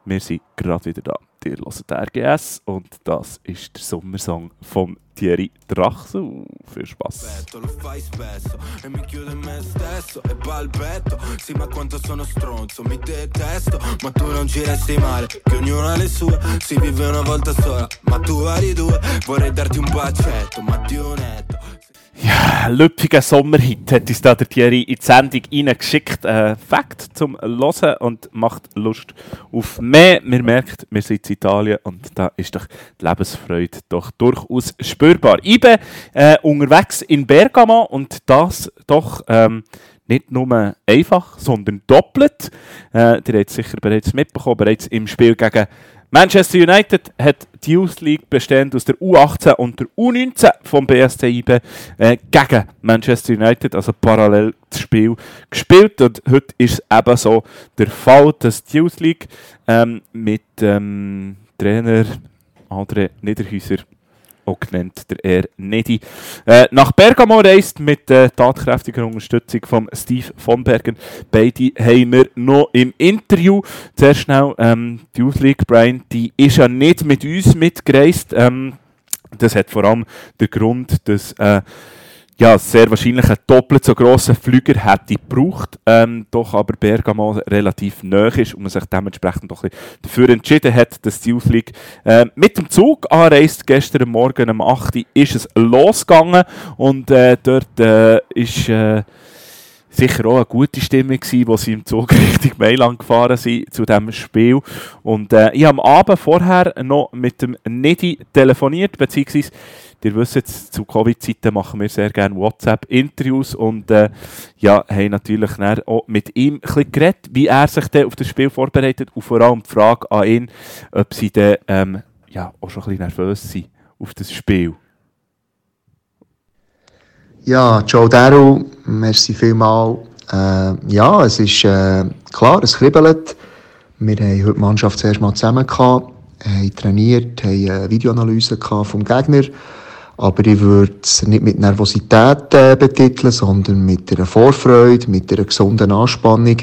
Wir sind gerade wieder da. Ihr hört RGS und das ist der Sommersong von Thierry Drachsu. Viel Spaß. Lo fai spesso e mi chiudo in me stesso e balbetto Sì ma quanto sono stronzo, mi detesto. Ma tu non ci resti male, che ognuno ha le sue. Si vive una volta sola, ma tu vari due. Vorrei darti un bacetto, ma di netto Ja, lüpfiger Sommerhit hat uns da der Thierry in die Sendung reingeschickt. Äh, Fakt zum Hören und macht Lust auf mehr. Man merkt, wir sind in Italien und da ist doch die Lebensfreude doch durchaus spürbar. Ich bin äh, unterwegs in Bergamo und das doch ähm, nicht nur einfach, sondern doppelt. Äh, ihr habt es sicher bereits mitbekommen, bereits im Spiel gegen Manchester United hat die Youth League bestehend aus der U18 und der U19 vom BSC IB äh, gegen Manchester United, also parallel das Spiel gespielt. Und heute ist es eben so der Fall, dass die Youth League ähm, mit ähm, Trainer André Niederhäuser auch genannt, der R. Nedi, äh, nach Bergamo reist mit äh, tatkräftiger Unterstützung von Steve von Bergen. Beide haben wir noch im Interview. Sehr schnell, ähm, die Youth League, Brian, die ist ja nicht mit uns mitgereist. Ähm, das hat vor allem den Grund, dass äh, ja, sehr wahrscheinlich einen doppelt so grossen Flüger hätte gebraucht, ähm, doch aber Bergamo relativ nahe ist und man sich dementsprechend doch dafür entschieden hat, dass die Ausflug äh, mit dem Zug anreist. Gestern Morgen um 8 Uhr ist es losgegangen und äh, dort äh, ist äh, sicher auch eine gute Stimmung gewesen, wo sie im Zug Richtung Mailand gefahren sind zu diesem Spiel. Und äh, ich habe am Abend vorher noch mit dem Nedi telefoniert, beziehungsweise Ihr wisst jetzt, zu Covid-Zeiten machen wir sehr gerne WhatsApp-Interviews und äh, ja, haben natürlich auch mit ihm ein bisschen geredet, wie er sich auf das Spiel vorbereitet und vor allem die Frage an ihn, ob sie dann ähm, ja, auch schon ein bisschen nervös sind auf das Spiel. Ja, Joe Daru, merci vielmal. Äh, ja, es ist äh, klar, es kribbelt. Wir haben heute die Mannschaft zuerst mal zusammen gehabt, haben trainiert, haben eine Videoanalyse gehabt vom Gegner. Aber ich würde es nicht mit Nervosität äh, betiteln, sondern mit einer Vorfreude, mit einer gesunden Anspannung,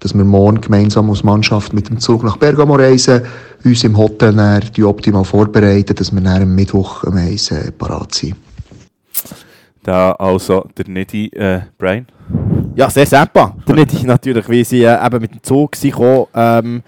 dass wir morgen gemeinsam als Mannschaft mit dem Zug nach Bergamo reisen, uns im Hotel die optimal vorbereiten, dass wir dann am Mittwoch am Eis äh, parat sind. Da also der Nedi, äh, Brian. Ja, sehr sempa. Der Nedi natürlich, wie sie äh, eben mit dem Zug sind gekommen, ähm,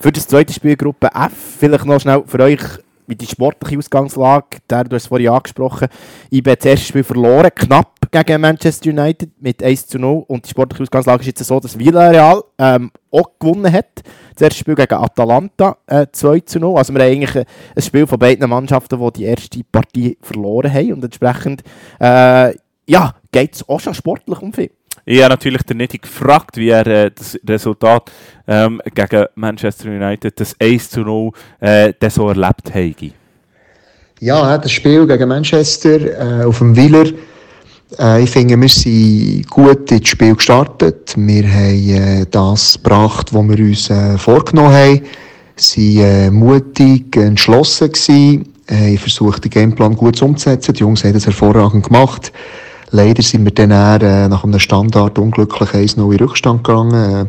für das zweite Spiel Gruppe F. Vielleicht noch schnell für euch wie die sportliche Ausgangslage, der, du hast es vorhin angesprochen, IB das erste Spiel verloren, knapp gegen Manchester United mit 1 zu 0 und die sportliche Ausgangslage ist jetzt so, dass Villarreal ähm, auch gewonnen hat. Das erste Spiel gegen Atalanta äh, 2 zu 0. Also wir haben eigentlich ein Spiel von beiden Mannschaften, die die erste Partie verloren haben und entsprechend äh, ja, geht es auch schon sportlich um viel. Ich habe natürlich den nicht gefragt, wie er äh, das Resultat ähm, gegen Manchester United, das 1 zu 0, äh, das so erlebt habe. Ja, das Spiel gegen Manchester äh, auf dem Wieler. Äh, ich finde, wir sind gut ins Spiel gestartet. Wir haben äh, das gebracht, was wir uns äh, vorgenommen haben. Sie äh, mutig, entschlossen gewesen, haben versucht, den Gameplan gut umzusetzen. Die Jungs haben das hervorragend gemacht. Leider sind wir dann eher, äh, nach einem Standard unglücklich 1-0 in Rückstand gegangen. Äh,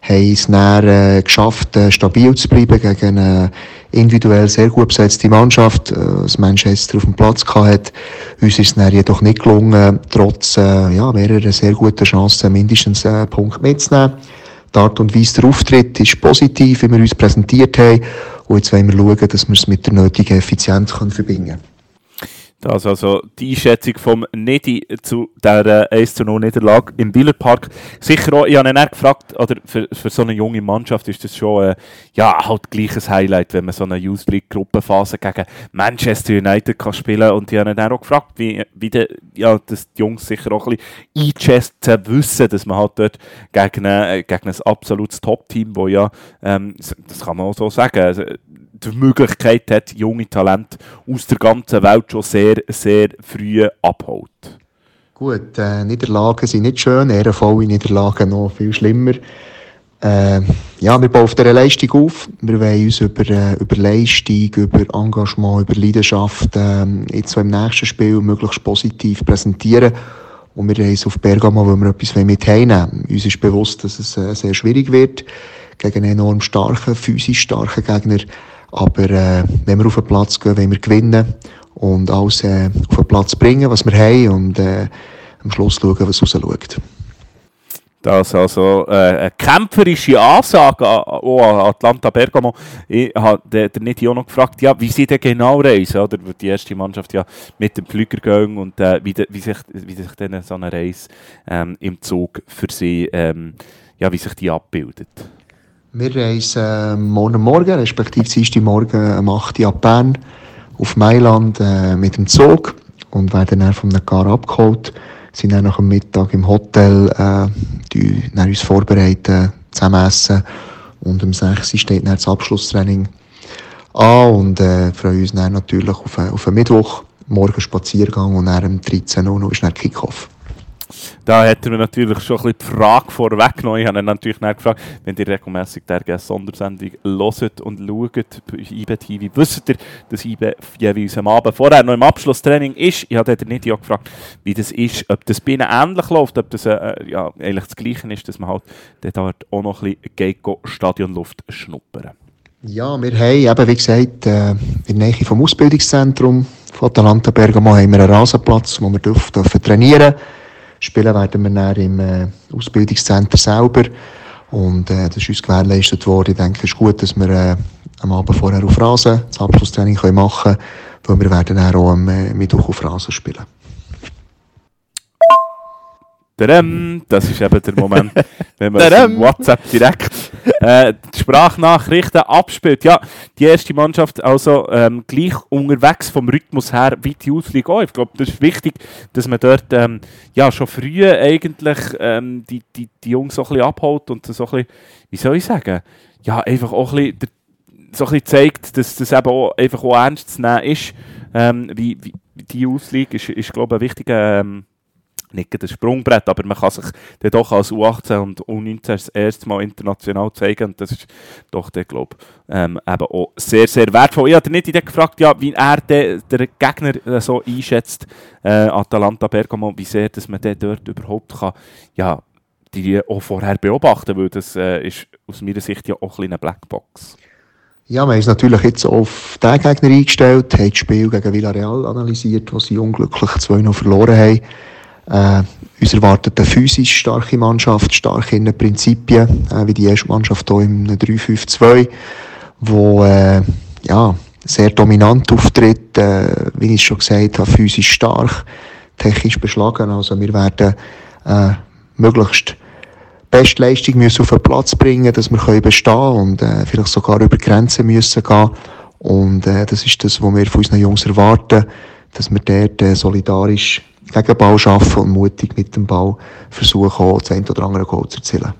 haben es dann äh, geschafft, äh, stabil zu bleiben gegen eine individuell sehr gut besetzte Mannschaft, äh, das Manchester auf dem Platz gehabt. Uns ist es dann jedoch nicht gelungen, trotz äh, ja, mehrerer sehr guten Chancen mindestens einen Punkt mitzunehmen. Die Art und Weise der Auftritt ist positiv, wie wir uns präsentiert haben. Und jetzt wollen wir schauen, dass wir es mit der nötigen Effizienz können verbinden können. Das also die Einschätzung vom Nedi zu der 1 zu 0 Niederlage im Billerpark. Sicher auch, ich habe ihn auch gefragt, oder für, für so eine junge Mannschaft ist das schon äh, ja, halt gleiches Highlight, wenn man so eine Youth League Gruppenphase gegen Manchester United kann spielen Und ich habe ihn auch gefragt, wie, wie de, ja, das die Jungs sicher auch ein bisschen einschätzen wissen, dass man halt dort gegen, eine, gegen ein absolutes Top-Team, wo ja, ähm, das kann man auch so sagen, also, die Möglichkeit hat, junge Talente aus der ganzen Welt schon sehr, sehr früh abholt. Gut, äh, Niederlagen sind nicht schön, ehrenvolle Niederlagen noch viel schlimmer. Äh, ja, wir bauen auf dieser Leistung auf. Wir wollen uns über, äh, über Leistung, über Engagement, über Leidenschaft äh, jetzt so im nächsten Spiel möglichst positiv präsentieren. Und wir reisen auf Bergamo, weil wir etwas mit heimnehmen Uns ist bewusst, dass es äh, sehr schwierig wird gegen einen enorm starken, physisch starken Gegner. Aber äh, wenn wir auf den Platz gehen, wollen wir gewinnen und alles äh, auf den Platz bringen, was wir haben und äh, am Schluss schauen, was rausschaut. Das ist also äh, eine kämpferische Ansage an, oh, an Atlanta Bergamo. Ich habe den, den auch noch gefragt, ja, wie sie denn genau reisen, oder? Die erste Mannschaft ja mit dem Flüger gehen und äh, wie, de, wie, sich, wie sich dann so eine Reise ähm, im Zug für sie, ähm, ja, wie sich die abbildet. Wir reisen äh, morgen Morgen, respektive Dienstag Morgen um 8 Uhr ab Bern auf Mailand äh, mit dem Zug und werden dann vom Car abgeholt. Sind dann nach dem Mittag im Hotel, äh, die dann uns vorbereiten, zusammen essen und um 6 Uhr steht dann das Abschlusstraining an und äh, freuen uns dann natürlich auf, auf einen Mittwoch, morgen Spaziergang und dann um 13 Uhr ist dann Kickoff. Da hätten wir natürlich schon ein die Frage vorweggenommen. Ich habe ihn natürlich nicht gefragt, wenn ihr regelmässig der Sondersendung hört und schaut bei IBE TV, wisst ihr, dass IBE jeweils am Abend vorher noch im Abschlusstraining ist. Ich habe nicht gefragt, wie das ist, ob das bei ihnen ähnlich läuft, ob das äh, ja, eigentlich das Gleiche ist, dass man halt dort auch noch ein bisschen Gecko Stadionluft schnuppern. Ja, wir haben eben, wie gesagt, äh, in der Nähe vom Ausbildungszentrum von Atalanta Bergamo haben wir einen Rasenplatz, wo wir dürfen, dürfen trainieren Spielen werden wir dann im äh, Ausbildungscenter selber. Und äh, das ist uns gewährleistet worden. Ich denke, es ist gut, dass wir äh, am Abend vorher auf Rasen das Abschlusstraining machen können, weil wir werden dann auch am äh, Mittwoch auf Rasen spielen. Tadam, das ist eben der Moment, wenn man auf WhatsApp direkt äh, die Sprachnachrichten abspielt. Ja, die erste Mannschaft also ähm, gleich unterwegs vom Rhythmus her wie die Ausliga auch. Ich glaube, das ist wichtig, dass man dort ähm, ja, schon früh eigentlich ähm, die, die, die Jungs so ein bisschen abholt und so ein bisschen, wie soll ich sagen, ja, einfach auch ein bisschen, so ein bisschen zeigt, dass das eben auch, einfach auch ernst zu nehmen ist. Ähm, wie, wie die Ausliga ist, ist glaube ich, ein wichtiger... Nicht ein Sprungbrett, aber man kann sich dann doch als U18 und U19 das erste Mal international zeigen und das ist doch, der glaube ähm, eben auch sehr, sehr wertvoll. Ich habe nicht gefragt, ja, wie er den, den Gegner äh, so einschätzt, äh, Atalanta Bergamo, wie sehr dass man den dort überhaupt kann, ja, die auch vorher beobachten, weil das äh, ist aus meiner Sicht ja auch ein eine Blackbox. Ja, haben uns natürlich jetzt auf den Gegner eingestellt, haben das Spiel gegen Villarreal analysiert, wo sie unglücklich 2-0 verloren haben. Äh, uns erwartet eine physisch starke Mannschaft, stark in den Prinzipien, äh, wie die erste Mannschaft hier im 3-5-2, wo äh, ja, sehr dominant auftritt, äh, wie ich schon gesagt habe, physisch stark, technisch beschlagen. Also wir werden äh, möglichst beste Leistung müssen auf den Platz bringen, dass wir können bestehen und äh, vielleicht sogar über Grenzen müssen gehen. Und äh, das ist das, was wir von unseren Jungs erwarten, dass wir dort äh, solidarisch gegen Ball arbeiten und mutig mit dem Ball versuchen, auch das eine oder andere Goal zu erzielen.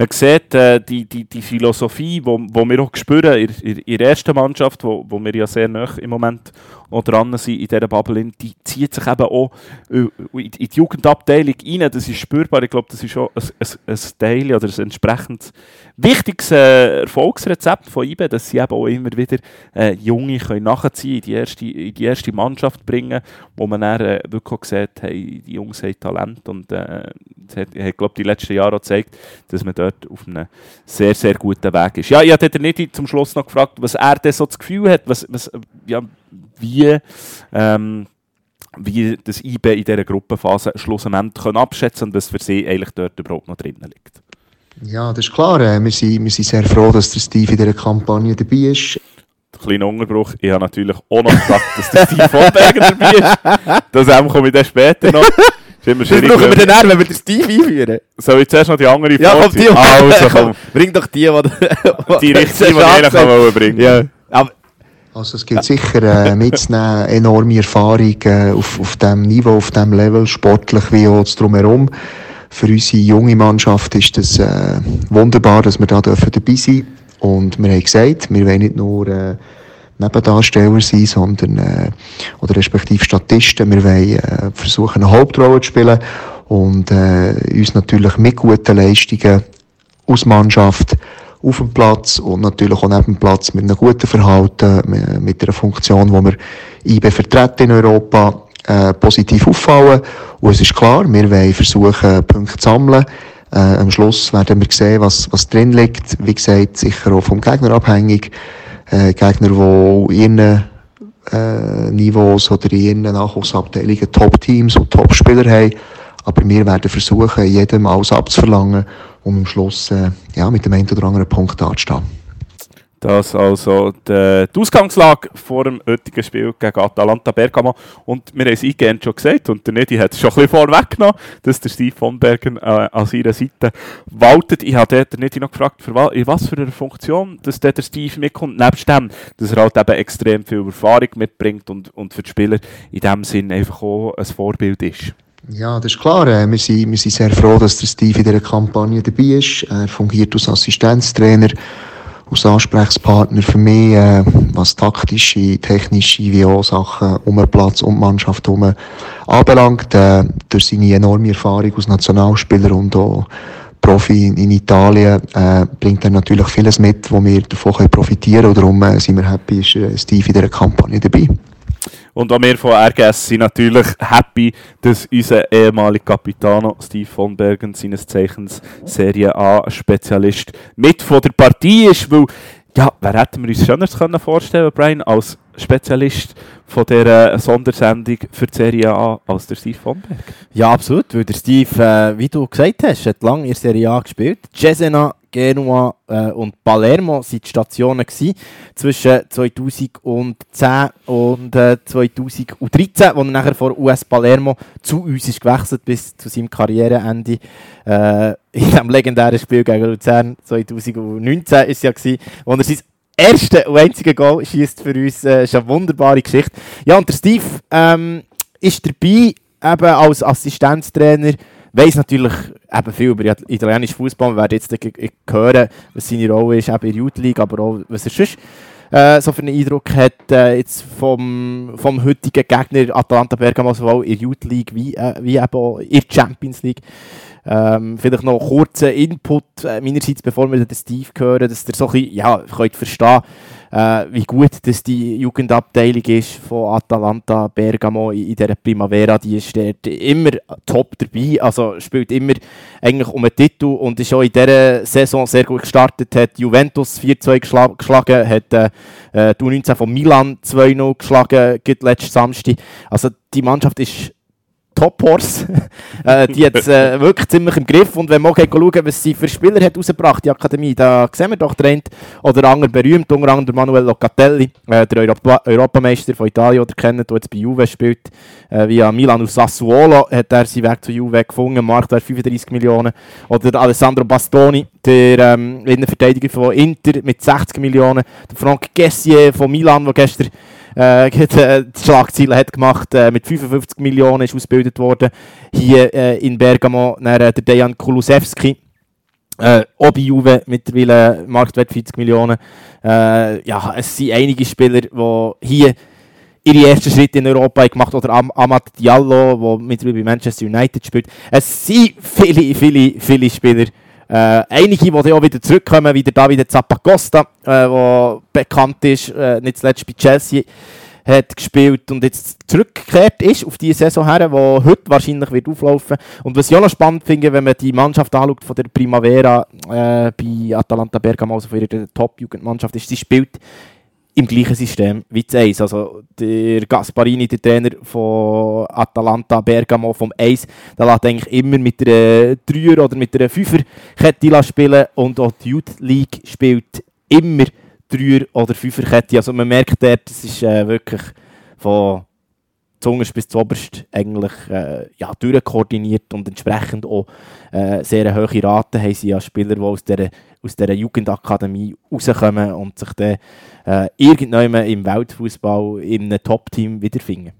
Man sieht äh, die, die, die Philosophie, die wo, wo wir auch spüren in, in, in der ersten Mannschaft, wo, wo wir ja sehr nah im Moment auch dran sind in dieser Bubble, die zieht sich eben auch äh, in die Jugendabteilung rein. Das ist spürbar. Ich glaube, das ist auch ein, Teil oder ein entsprechend wichtiges äh, Erfolgsrezept von IBE, dass sie eben auch immer wieder äh, Junge können nachziehen in in die erste Mannschaft bringen, wo man dann wirklich auch sieht, hey, die Jungs haben Talent und äh, das hat, hat glaube die letzten Jahre auch gezeigt, dass man dort auf einem sehr, sehr guten Weg ist. Ja, ich hatte nicht zum Schluss noch gefragt, was er denn so das Gefühl hat, was, was, ja, wie, ähm, wie das IB in dieser Gruppenphase schlussendlich können abschätzen und was für sie eigentlich dort überhaupt noch drinnen liegt. Ja, das ist klar. Äh, wir, sind, wir sind sehr froh, dass der Steve in dieser Kampagne dabei ist. Kleiner Unterbruch. Ich habe natürlich auch noch gesagt, dass der Steve von Berger dabei ist. Das ähm, komme ich dann später noch. Ist immer Das brauchen wir dann wenn wir den Steve einführen. Soll ich zuerst noch die andere Ja, komm, die, Also, komm. Bring doch die, die... Die richtige, die ich eigentlich wollte bringen Ja. Aber, Also es gibt sicher äh, mitzunehmen, enorme Erfahrung äh, auf, auf dem Niveau, auf dem Level, sportlich wie auch drumherum. Für unsere junge Mannschaft ist das äh, wunderbar, dass wir da dürfen dabei sein Und wir haben gesagt, wir wollen nicht nur äh, Nebendarsteller sein, sondern äh, oder respektive Statisten. Wir wollen äh, versuchen, eine Hauptrolle zu spielen und äh, uns natürlich mit guten Leistungen aus Mannschaft auf dem Platz und natürlich auch neben dem Platz mit einem guten Verhalten, mit- einer Funktion, wo wir IB vertreten in Europa, äh, positiv auffallen. Und es ist klar, wir wollen versuchen, Punkte zu sammeln. Äh, am Schluss werden wir sehen, was, was drin liegt. Wie gesagt, sicher auch vom Gegner abhängig. Äh, Gegner, die in ihren äh, Niveaus oder in ihren Nachwuchsabteilungen Top-Teams und Top-Spieler haben. Aber wir werden versuchen, jedem alles abzuverlangen, um am Schluss äh, ja, mit dem einen oder anderen Punkt dazustehen. Das also die, die Ausgangslage vor dem heutigen Spiel gegen Atalanta Bergamo. Und wir haben es eingehend schon gesagt, und der Nedi hat es schon ein bisschen vorweggenommen, dass der Steve von Bergen äh, an seiner Seite waltet. Ich habe den Nedi noch gefragt, für wa in was für eine Funktion dass der Steve mitkommt. Nebst dem, dass er halt eben extrem viel Erfahrung mitbringt und, und für die Spieler in dem Sinn einfach auch ein Vorbild ist. Ja, das ist klar. Äh, wir, sind, wir sind sehr froh, dass der Steve in dieser Kampagne dabei ist. Er fungiert als Assistenztrainer, als Ansprechpartner für mich, äh, was taktische, technische wie auch Sachen um den Platz und die Mannschaft herum anbelangt. Äh, durch seine enorme Erfahrung als Nationalspieler und auch Profi in, Italien äh, bringt er natürlich vieles mit, wo wir davon profitieren können. Darum sind wir happy, ist Steve in dieser Kampagne dabei. Und auch wir von RGS sind natürlich happy, dass unser ehemaliger Capitano Steve von Bergen, seines Zeichens Serie A-Spezialist, mit von der Partie ist, weil, ja, wer hätten wir uns Schöneres können vorstellen Brian, als Spezialist von dieser Sondersendung für die Serie A als der Steve von Berg. Ja, absolut, weil der Steve, äh, wie du gesagt hast, hat lange in der Serie A gespielt. Cesena, Genua äh, und Palermo waren die Stationen gewesen, zwischen 2010 und äh, 2013, wo er nachher von US Palermo zu uns ist gewechselt bis zu seinem Karriereende. Äh, in diesem legendären Spiel gegen Luzern 2019 ist ja gewesen, wo er sein erste und einzige Goal schießt für uns. Äh, ist eine wunderbare Geschichte. Ja, und der Steve ähm, ist dabei, eben als Assistenztrainer. Weiß natürlich eben viel über italienischen Fußball. Wir werden jetzt hören, was seine Rolle ist, eben in der Youth League, aber auch, was er sonst äh, so für einen Eindruck hat, äh, jetzt vom, vom heutigen Gegner Atalanta Bergamo, sowohl in der Youth League wie, äh, wie eben auch in der Champions League. Ähm, vielleicht noch einen kurzen Input äh, meinerseits, bevor wir den Steve hören, dass ihr so ein bisschen, ja, könnt verstehen äh, wie gut das die Jugendabteilung ist von Atalanta Bergamo in, in dieser Primavera. Die ist dort immer top dabei, also spielt immer eigentlich um einen Titel und ist auch in dieser Saison sehr gut gestartet. Hat Juventus 4-2 geschla geschlagen, hat äh, äh, die U19 von Milan 2-0 geschlagen, letzten Samstag. Also die Mannschaft ist Top Horse. äh, die hat es äh, wirklich ziemlich im Griff. Und wenn man auch schauen, was sie für Spieler hat rausgebracht die Akademie, da sehen wir doch den einen oder anderen berühmt, unter anderem Manuel Locatelli, äh, der Europa Europameister von Italien, der kennt, der jetzt bei Juve spielt. Äh, via Milan aus Sassuolo hat er seinen Weg zu Juve gefunden, Marktwert 35 Millionen. Oder Alessandro Bastoni, der ähm, Innenverteidiger von Inter mit 60 Millionen. Der Franck Gessier von Milan, der gestern äh, die Schlagziele hat gemacht, äh, mit 55 Millionen ist ausgebildet worden. Hier äh, in Bergamo dann, äh, der Dejan Kulusewski. Äh, auch bei Juve mittlerweile Marktwert 40 Millionen. Äh, ja, es sind einige Spieler, die hier ihre ersten Schritte in Europa gemacht oder Am Amad Diallo, der mittlerweile bei Manchester United spielt. Es sind viele, viele, viele Spieler. Äh, einige, die auch wieder zurückkommen, wie der Davide Zappacosta, äh, der bekannt ist, äh, nicht zuletzt bei Chelsea hat gespielt und jetzt zurückgekehrt ist auf die Saison her, die heute wahrscheinlich wird auflaufen. Und was ich auch noch spannend finde, wenn man die Mannschaft anschaut von der Primavera äh, bei Atalanta Bergamo, also von ihrer Top-Jugendmannschaft, ist, sie spielt im gleichen System wie das Eis. Also der Gasparini, der Trainer von Atalanta Bergamo vom Eis, der lässt eigentlich immer mit einer Dreier- oder mit einer Fünfer-Kette spielen und auch die Youth League spielt immer Dreier- oder Fünferkette. Also man merkt dort, das ist äh, wirklich von zuunterst bis zuoberst eigentlich äh, ja, durchkoordiniert und entsprechend auch äh, sehr hohe Rate haben sie ja Spieler, die aus dieser, aus dieser Jugendakademie rauskommen und sich dann äh, irgendwann im Weltfußball in einem Top-Team wiederfinden.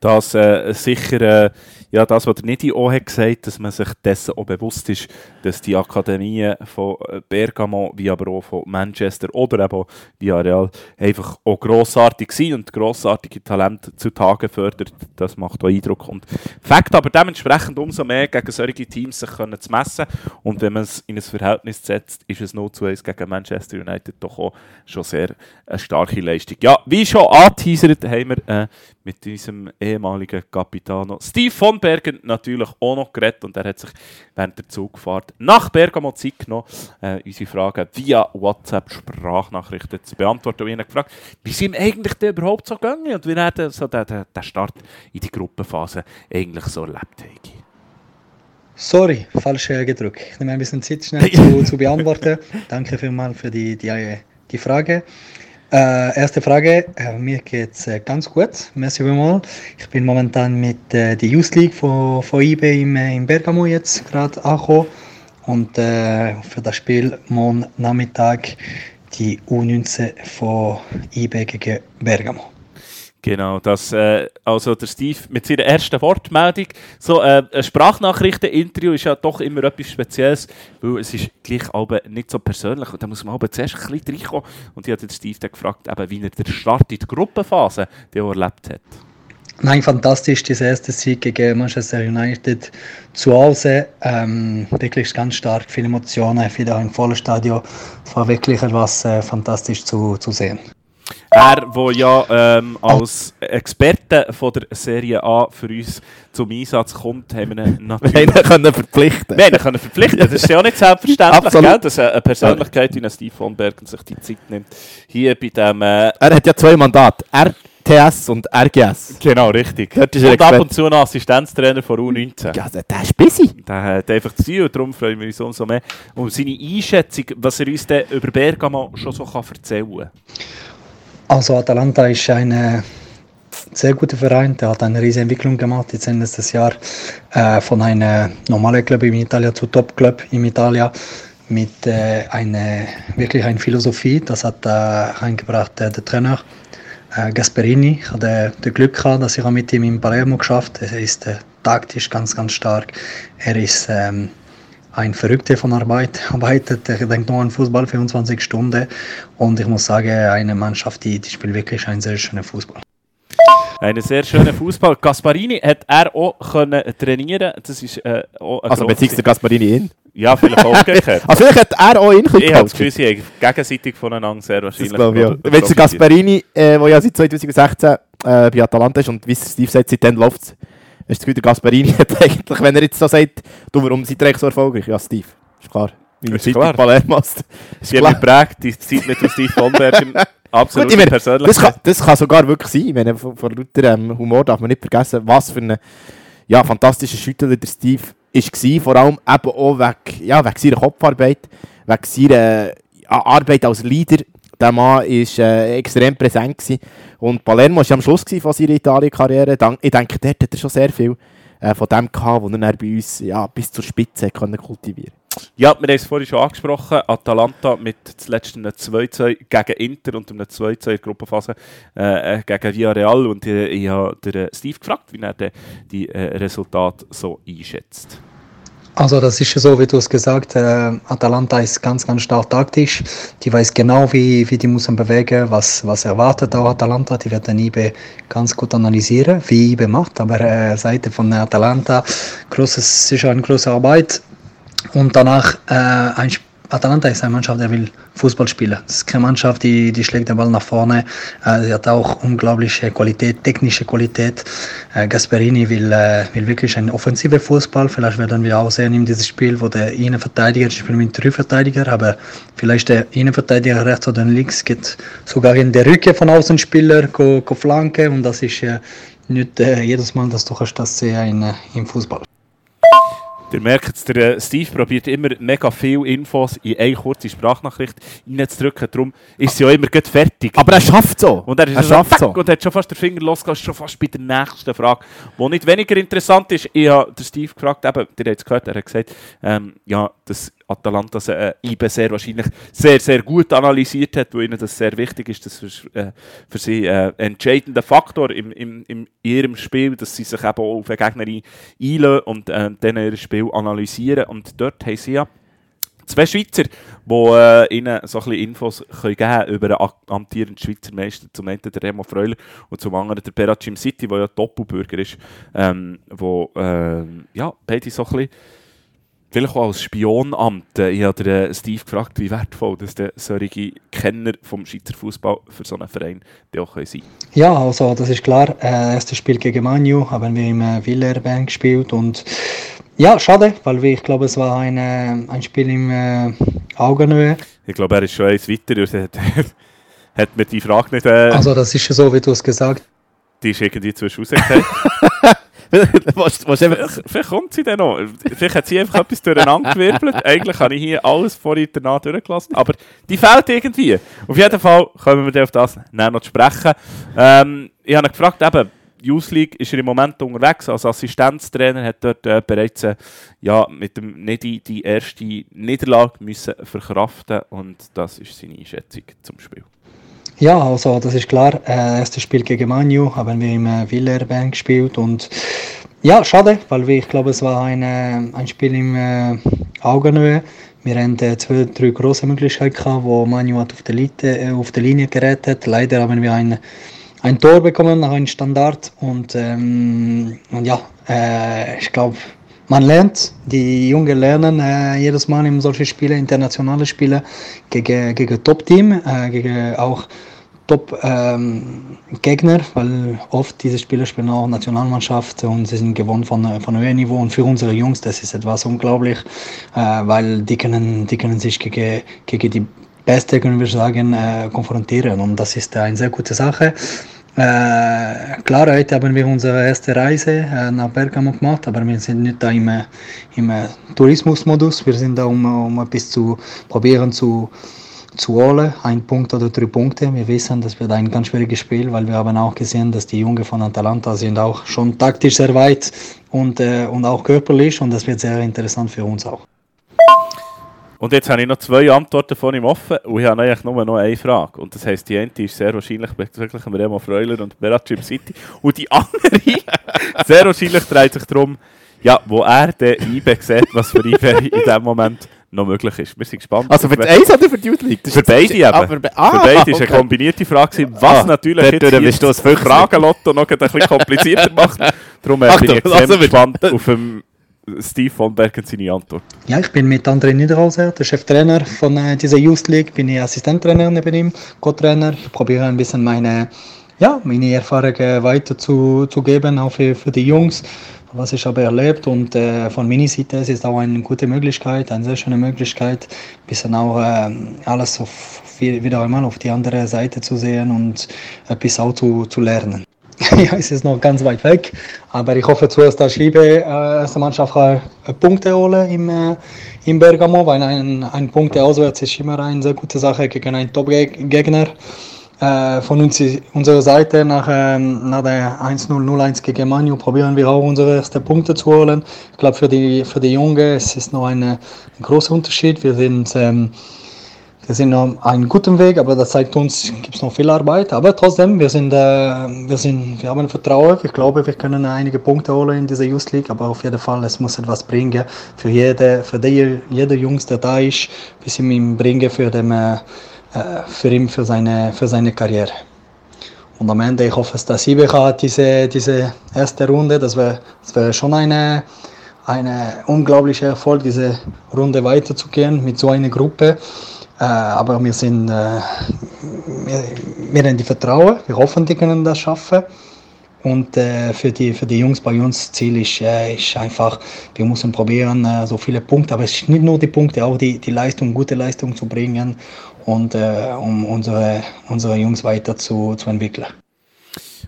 Das äh, sicher, äh, ja, das, was der Nidi auch hat gesagt, dass man sich dessen auch bewusst ist, dass die Akademien von äh, Bergamo, wie aber auch von Manchester oder eben Villarreal einfach auch grossartig sind und grossartige Talente zutage fördert. Das macht auch Eindruck. Und Fakt aber dementsprechend umso mehr gegen solche Teams sich können zu messen. Und wenn man es in ein Verhältnis setzt, ist es 0 zu 1 gegen Manchester United doch auch schon sehr eine starke Leistung. Ja, wie schon angeteasert, haben wir äh, mit unserem ehemaligen Capitano Steve von Bergen natürlich auch noch geredet und er hat sich während der Zugfahrt nach Bergamo Zeit genommen, äh, unsere Fragen via WhatsApp-Sprachnachrichten zu beantworten. Und ihn gefragt, wie sie ihm eigentlich denn überhaupt so gehen und wie er den- so den, den, den Start in die Gruppenphase eigentlich so erlebt hat. Sorry, falsch äh, gedrückt. Ich nehme ein bisschen Zeit schnell zu, zu beantworten. Danke vielmals für die, die, äh, die Frage. Äh, erste Frage, äh, mir geht's äh, ganz gut. Merci vielmals. Ich bin momentan mit äh, der Youth League von, von IB im, äh, in Bergamo jetzt gerade angekommen. Und äh, für das Spiel morgen Nachmittag die U19 von IB gegen Bergamo. Genau, das, äh, also der Steve mit seiner ersten Wortmeldung. So, äh, ein Sprachnachrichten-Interview ist ja doch immer etwas Spezielles, weil es ist gleich aber nicht so persönlich und da muss man aber zuerst ein bisschen reinkommen. Und ich habe den Steve dann gefragt, eben, wie er den Start in die Gruppenphase den er erlebt hat. Nein, fantastisch, dieser erste Sieg gegen Manchester United zu Hause. Ähm, wirklich ganz stark, viele Emotionen, wieder im vollen Stadion. Es war wirklich etwas äh, fantastisch zu, zu sehen. Er, der ja ähm, als Experte von der Serie A für uns zum Einsatz kommt, haben wir ihn Wir natürlich... ihn können verpflichten. Wir können verpflichten. Das ist ja auch nicht selbstverständlich, gell, dass eine Persönlichkeit wie ein Steve von Bergen sich die Zeit nimmt. Hier bei dem... Äh, Er hat ja zwei Mandate. Er TS und RGS. Genau, richtig. Und ab Experte. und zu noch Assistenztrainer von U19. Ja, der, der ist busy. Der hat einfach zu tun und darum freuen wir uns umso mehr. Und seine Einschätzung, was er uns denn über Bergamo schon so kann erzählen kann. Also Atalanta ist ein äh, sehr guter Verein, der hat eine riesige Entwicklung gemacht jetzt Ende des Jahr äh, von einem normalen Club in Italien zu Top Club in Italien mit äh, einer wirklich eine Philosophie. Das hat äh, reingebracht äh, der Trainer äh, Gasperini. Ich hatte das Glück gehabt, dass ich mit ihm in Palermo geschafft. Er ist äh, taktisch ganz ganz stark. Er ist ähm, ein Verrückter von Arbeit, arbeitet, er denkt nur an Fußball 24 Stunden und ich muss sagen, eine Mannschaft, die, die spielt wirklich einen sehr schönen Fußball. Einen sehr schönen Fußball. Gasparini hat er auch können trainieren. Das ist äh, auch Also grosse- beziehungsweise Gasparini in. Ja, vielleicht auch umgekehrt. Also vielleicht hat er auch ihn ich habe das. Gefühl, sie gegenseitig voneinander sehr Das wahrscheinlich. glaube ich Wenn der. Gasparini, äh, der ja seit 2016 äh, bei Atalanta ist und wie es Steve sagt, seitdem läuft es, hast du das Gefühl, der Gasparini hat eigentlich, wenn er jetzt so sagt, du, warum seid ihr eigentlich so erfolgreich? Ja, Steve, ist klar. Wie Ist Zeit klar. Palermo ist Sie haben mich geprägt, die Zeit mit dem Steve von Bergen. Absolut persönlich. das, kann, das kann sogar wirklich sein. Ich meine, von, von lauter ähm, Humor darf man nicht vergessen, was für ein ja, fantastischer Schüttler der Steve war. Vor allem eben auch wegen, ja, wegen seiner Kopfarbeit, wegen seiner ja, Arbeit als Leader. Der Mann war äh, extrem präsent. Gewesen. Und Palermo war am Schluss von seiner Italien-Karriere. Ich denke, dort hat er schon sehr viel äh, von dem gehabt, was er bei uns ja, bis zur Spitze können kultivieren Ja, wir haben es vorhin schon angesprochen. Atalanta mit zuletzt einem 2-2 gegen Inter und einem 2-2 in der Gruppenphase äh, äh, gegen Villarreal. Und äh, ich habe äh, Steve gefragt, wie er denn die äh, Resultate so einschätzt. Also das ist so, wie du es gesagt hast, äh, Atalanta ist ganz, ganz stark taktisch. Die weiß genau, wie, wie die müssen bewegen, was, was erwartet auch Atalanta. Die wird dann IBE ganz gut analysieren, wie IBE macht. Aber äh, Seite von Atalanta, großes, sicher eine große Arbeit. Und danach, äh, ein, Sp- Atalanta ist eine Mannschaft, die will Fußball spielen. Es ist keine Mannschaft, die, die schlägt den Ball nach vorne. Äh, sie hat auch unglaubliche Qualität, technische Qualität. Äh, Gasperini will, äh, will wirklich einen offensiven Fußball. Vielleicht werden wir auch sehen in diesem Spiel, wo der Innenverteidiger, ich spiele mit drei Verteidiger, aber vielleicht der Innenverteidiger rechts oder links geht sogar in der Rücke von Außenspieler, go, go Flanke und das ist nicht jedes Mal, dass du kannst das sehen in, im Fußball. Ihr merkt es, der äh, Steve probiert immer mega viele Infos in eine kurze Sprachnachricht reinzudrücken. Darum ist sie auch immer gleich fertig. Aber er schafft so. Und er er schafft so. und hat schon fast den Finger losgegangen, schon fast bei der nächsten Frage. Die nicht weniger interessant ist, ich habe den Steve gefragt, eben, ihr habt es gehört, er hat gesagt, ähm, ja, dass Atalanta äh, IBE sehr wahrscheinlich sehr, sehr gut analysiert hat, wo ihnen das sehr wichtig ist. Das ist äh, für sie äh, ein entscheidender Faktor im, im, in ihrem Spiel, dass sie sich eben auch auf den Gegner ein- einlassen und äh, dann ihr Spiel analysieren. Und dort haben sie ja zwei Schweizer, die äh, ihnen so ein bisschen Infos können geben über den amtierenden Schweizer Meister. Zum einen der Remo Freuler und zum anderen der Berat City, der ja Doppelbürger ist, ähm, wo ähm, ja, beide so ein bisschen Vielleicht auch als Spionamt. Äh, Ich habe den, äh, Steve gefragt, wie wertvoll dass der solche Kenner vom Schweizer Fußball für so einen Verein auch können sein Ja, also das ist klar. Äh, erstes Spiel gegen Manu haben wir im äh, Villarreal gespielt und ja, schade, weil wir, ich glaube, es war ein, äh, ein Spiel im äh, Augenhöhe. Ich glaube, er ist schon eins weiter und hat, hat mir die Frage nicht. Äh, Also das ist ja so, wie du es gesagt die ist irgendwie zwischen rausgefallen. was, was Vielleicht, vielleicht kommt sie dann noch. Vielleicht hat sie einfach etwas durcheinander gewirbelt. Eigentlich habe ich hier alles vorhin danach durchgelassen. Aber die fehlt irgendwie. Auf jeden Fall können wir dann auf das näher noch sprechen. Ähm, ich habe ihn gefragt, eben, Youth League ist er im Moment unterwegs. Als Assistenztrainer hat dort äh, bereits äh, ja, mit dem Nedi die erste Niederlage müssen verkraften und das ist seine Einschätzung zum Spiel. Ja, also das ist klar. Äh, erstes Spiel gegen Manu haben wir im äh, Villarreal gespielt und ja, schade, weil wir, ich glaube, es war ein, äh, ein Spiel im äh, Augenhöhe. Wir haben äh, zwei, drei große Möglichkeiten gehabt, wo Manu hat auf der, Linie, äh, auf der Linie gerettet. Leider haben wir ein, ein Tor bekommen nach einem Standard und, ähm, und ja, äh, ich glaube, man lernt, die Jungen lernen äh, jedes Mal in solchen Spielen, internationale Spiele, gegen, gegen Top-Team, äh, gegen auch Top-Gegner, weil oft diese Spieler spielen auch Nationalmannschaft und sie sind gewohnt von, von höherem Niveau. Und für unsere Jungs, das ist etwas unglaublich, äh, weil die können, die können sich gegen, gegen die Beste, können wir sagen, äh, konfrontieren. Und das ist eine sehr gute Sache. Äh, klar, heute haben wir unsere erste Reise äh, nach Bergamo gemacht, aber wir sind nicht da im, äh, im äh, Tourismusmodus. Wir sind da, um, um etwas zu probieren zu, zu holen, ein Punkt oder drei Punkte. Wir wissen, das wird ein ganz schwieriges Spiel, weil wir haben auch gesehen, dass die Jungen von Atalanta sind auch schon taktisch sehr weit und, äh, und auch körperlich und das wird sehr interessant für uns auch. Und jetzt habe ich noch zwei Antworten von ihm offen und ich habe eigentlich nur noch eine Frage. Und das heisst, die eine ist sehr wahrscheinlich bezüglich dem Remo Freuler und Berat City. Und die andere, sehr wahrscheinlich dreht sich darum, ja, wo er den IBE sieht, was für IBE in diesem Moment noch möglich ist. Wir sind gespannt. Also für die Eins oder für die Youth League? Das Für ist- beide eben. Ah, für, be ah, Für beide war eine okay. kombinierte Frage, gewesen, was Ah, natürlich jetzt hier bist du das. Fragenlotto noch ein bisschen komplizierter macht. Darum äh, bin Achtung, ich extrem lassen wir- gespannt auf ähm, Steve von Bergen seine Antwort. Ja, ich bin mit André Niederhauser, der Cheftrainer von äh, dieser Youth League, bin ich Assistenttrainer neben ihm, Co-Trainer. Ich probiere ein bisschen meine, ja, meine Erfahrungen weiter zu, zu geben, auch für, für die Jungs, was ich habe erlebt. Und äh, von meiner Seite es ist auch eine gute Möglichkeit, eine sehr schöne Möglichkeit, ein bisschen auch ähm, alles auf, wieder einmal auf die andere Seite zu sehen und etwas auch zu, zu lernen. ja, es ist noch ganz weit weg, aber ich hoffe zuerst, dass Schliebe äh, erste Mannschaft äh, Punkte holen im, äh, im Bergamo, weil ein, ein Punkt auswärts ist immer eine sehr gute Sache gegen einen Top-Gegner. Äh, von uns, unserer Seite nach, ähm, nach der 1-0-0-1 gegen Manu probieren wir auch unsere ersten Punkte zu holen. Ich glaube, für die, für die Jungen es ist noch eine, ein großer Unterschied. Wir sind ähm, wir sind auf einem guten Weg, aber das zeigt uns, gibt es noch viel Arbeit. Aber trotzdem, wir sind, äh, wir sind, wir haben Vertrauen. Ich glaube, wir können einige Punkte holen in dieser Youth League, aber auf jeden Fall, es muss etwas bringen für jede, für die, jeder Jungs, der da ist, ein bisschen ihm bringen für den, äh, äh, für ihn, für seine, für seine Karriere. Und am Ende, ich hoffe, dass Ibeka hat diese, diese erste Runde, das wäre wär schon eine, eine unglaubliche Erfolg, diese Runde weiterzugehen mit so einer Gruppe. Äh, aber wir sind, äh, wir, wir haben die Vertrauen, wir hoffen, die können das schaffen. Und äh, für, die, für die Jungs bei uns Ziel ist, äh, ist einfach, wir müssen probieren, äh, so viele Punkte, aber es ist nicht nur die Punkte, auch die, die Leistung, gute Leistung zu bringen und äh, um unsere, unsere Jungs weiter zu, zu entwickeln.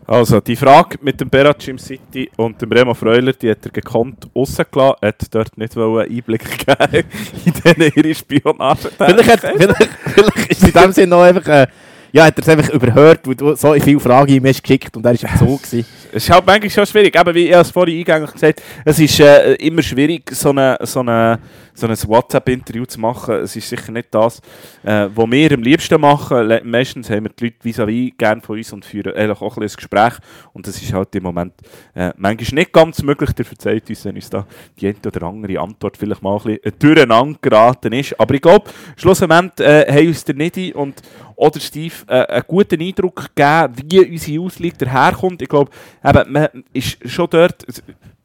Also, die Frage mit dem Berat City und dem Remo Freuler, die hat er gekonnt rausgelassen, hat dort nicht wollen Einblick geben in diese ihre Spionage. Vielleicht, hat, vielleicht, vielleicht ist in dem Sinne noch einfach... Äh, ja, hat er es einfach überhört, weil du so viele Fragen ihm hast geschickt und er war im Zug. Es ist halt manchmal schon schwierig, eben wie ich es vorhin eingängig gesagt es ist äh, immer schwierig, so, eine, so, eine, so ein WhatsApp-Interview zu machen. Es ist sicher nicht das, äh, was wir am liebsten machen. Meistens haben wir die Leute vis-à-vis gerne von uns und führen eigentlich auch ein bisschen ein Gespräch. Und das ist halt im Moment äh, manchmal nicht ganz möglich. Der verzeiht uns, wenn uns da die eine oder andere Antwort vielleicht mal ein bisschen durcheinander geraten ist. Aber ich glaube, schlussendlich äh, haben uns der Nidi und oder Steve äh, einen guten Eindruck gegeben, wie unsere Auslegung daherkommt. Ich glaube, man ist schon dort,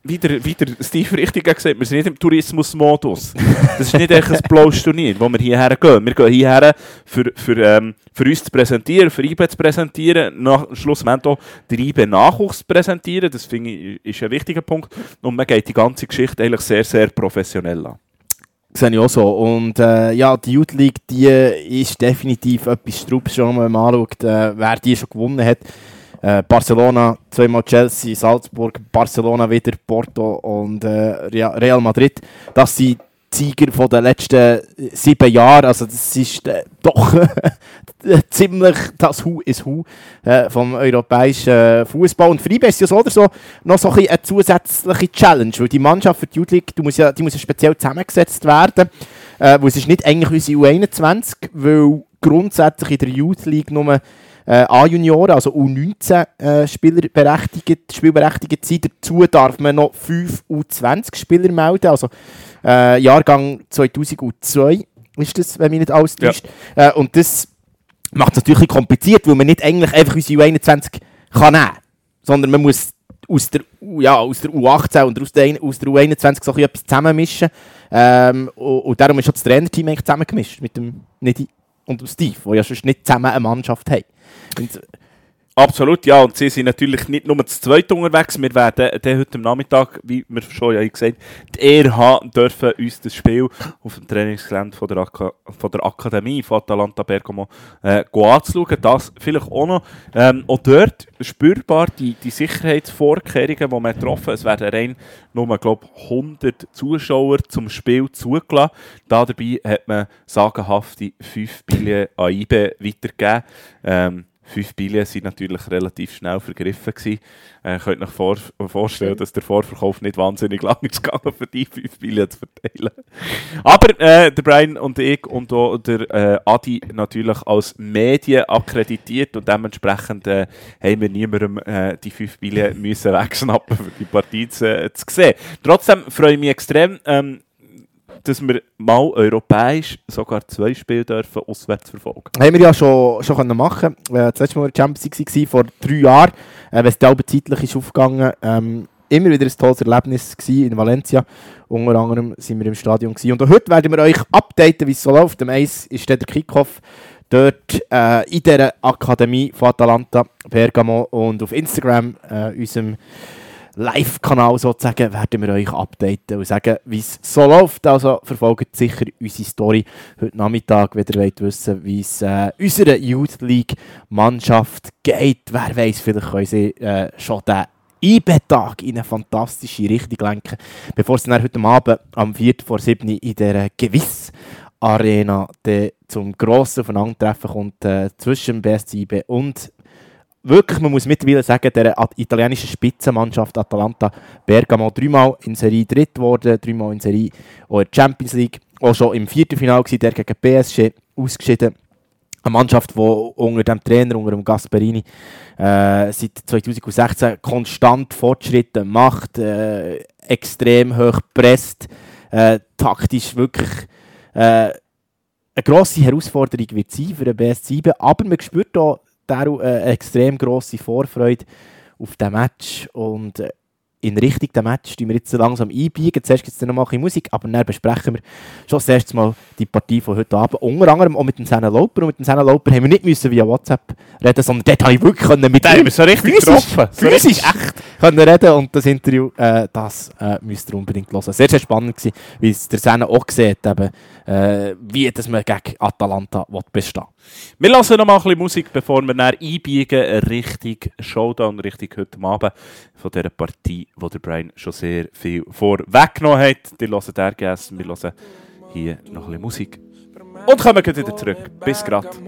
wie der, wie der Steve richtig gesagt wir sind nicht im Tourismusmodus. Das ist nicht echt ein blaues Turnier, wo wir hierher gehen. Wir gehen hierher, für, für, ähm, für uns zu präsentieren, für IBE zu präsentieren, nach schlussendlich auch den IBE-Nachwuchs zu präsentieren. Das ich ist ein wichtiger Punkt. Und man geht die ganze Geschichte eigentlich sehr, sehr professionell an. Sehe ich auch so. Und äh, ja, die Youth League, die ist definitiv etwas Strubs, schon man anschaut, äh, wer die schon gewonnen hat. Äh, Barcelona, zweimal Chelsea, Salzburg, Barcelona wieder, Porto und äh, Real Madrid. Das sind Sieger von den letzten sieben Jahren. Also das ist äh, doch ziemlich das Hu ist Hu äh, vom europäischen äh, Fußball. Und für ist ja so oder so noch so ein eine zusätzliche Challenge, weil die Mannschaft für die Youth League, die muss ja, die muss ja speziell zusammengesetzt werden. Äh, weil es ist nicht eigentlich unsere U21, weil grundsätzlich in der Youth League nur äh, A-Junioren, also U19 äh, berechtigt, spielberechtigt sind. Dazu darf man noch 5 U20-Spieler melden, also äh, Jahrgang 2002 ist das, wenn mich nicht alles Ja. täuscht. Äh, und das macht es natürlich kompliziert, weil man nicht eigentlich einfach unsere U21 kann nehmen kann, sondern man muss aus der, ja, aus der U18 und aus der, aus der U21 so etwas zusammenmischen. Ähm, und, und darum ist schon das Trainerteam eigentlich zusammengemischt mit dem Nidi und dem Steve, die ja sonst nicht zusammen eine Mannschaft haben. Und, Absolut, ja. Und sie sind natürlich nicht nur zu zweit unterwegs. Wir werden dann heute Nachmittag, wie wir schon ja gesagt haben, die Ehre haben dürfen, uns das Spiel auf dem Trainingsgelände von der, Aka von der Akademie von Atalanta Bergamo äh, anzuschauen. Das vielleicht auch noch. Ähm, auch dort spürbar die, die Sicherheitsvorkehrungen, die man getroffen Es werden rein nur, glaube 100 Zuschauer zum Spiel zugelassen. Da dabei hat man sagenhafte 5 Billionen AIB weitergegeben. Ähm, Fünf Billionen sind natürlich relativ schnell vergriffen gewesen. Äh, könnt euch vor vorstellen, dass der Vorverkauf nicht wahnsinnig lang ist gegangen, für die fünf Billionen zu verteilen. Aber äh, der Brian und ich und auch der äh, Adi natürlich als Medien akkreditiert und dementsprechend äh, haben wir niemandem äh, die fünf Billionen müssen wegschnappen, für die Partie zu, äh, zu sehen. Trotzdem freue ich mich extrem, ähm, dass wir mal europäisch sogar zwei Spiele dürfen auswärts verfolgen. Haben wir ja schon, schon können machen äh, Das letzte Mal der Champions League war vor drei Jahren, äh, wenn es die zeitlich ist aufgegangen ähm, Immer wieder ein tolles Erlebnis in Valencia. Unter anderem sind wir im Stadion gewesen. Und heute werden wir euch updaten, wie es so läuft. Am Eis ist der Kickoff dort äh, in dieser Akademie von Atalanta Bergamo und auf Instagram, äh, unserem Live-Kanal sozusagen, werden wir euch updaten und sagen, wie es so läuft. Also verfolgt sicher unsere Story heute Nachmittag, wenn ihr wollt wissen, wie es äh, unserer Youth League-Mannschaft geht. Wer weiß, vielleicht können sie äh, schon den IB-Tag in eine fantastische Richtung lenken, bevor es dann heute Abend am 4. vor 7 in der Gewiss Arena zum grossen Aufeinandertreffen kommt äh, zwischen BSC IB und wirklich, man muss mittlerweile sagen, der italienischen Spitzenmannschaft Atalanta Bergamo dreimal in Serie dritt geworden, dreimal in Serie auch in der Champions League, auch schon im vierten Finale war der gegen PSG ausgeschieden. Eine Mannschaft, die unter dem Trainer, unter dem Gasperini, äh, seit 2016 konstant Fortschritte macht, äh, extrem hoch presst, äh, taktisch wirklich äh, eine grosse Herausforderung wird sein für den BS7, aber man spürt auch Eine äh, extrem grosse Vorfreude auf den Match und äh, in Richtung der Match tun wir jetzt langsam einbiegen. Zuerst gibt es dann noch mal ein Musik, aber dann besprechen wir schon das erste Mal die Partie von heute Abend. Unter anderem auch mit dem Senna Lauper. Und mit dem Senna Lauper haben wir nicht müssen via WhatsApp reden, sondern dort habe ich wirklich können mit ihm so richtig physisch, getroffen. So physisch echt können reden und das Interview, äh, das äh, müsst ihr unbedingt hören. Sehr, sehr spannend gewesen, wie es der Senna auch sieht, eben, äh, wie dass man gegen Atalanta bestehen wir lassen noch mal ein bisschen Musik, bevor wir dann einbiegen Richtung Showdown, Richtung heute Abend von dieser Partie, wo der Brian schon sehr viel vorweggenommen hat. Die hören gegessen, wir hören hier noch ein bisschen Musik. Und kommen gleich wieder zurück. Bis grad.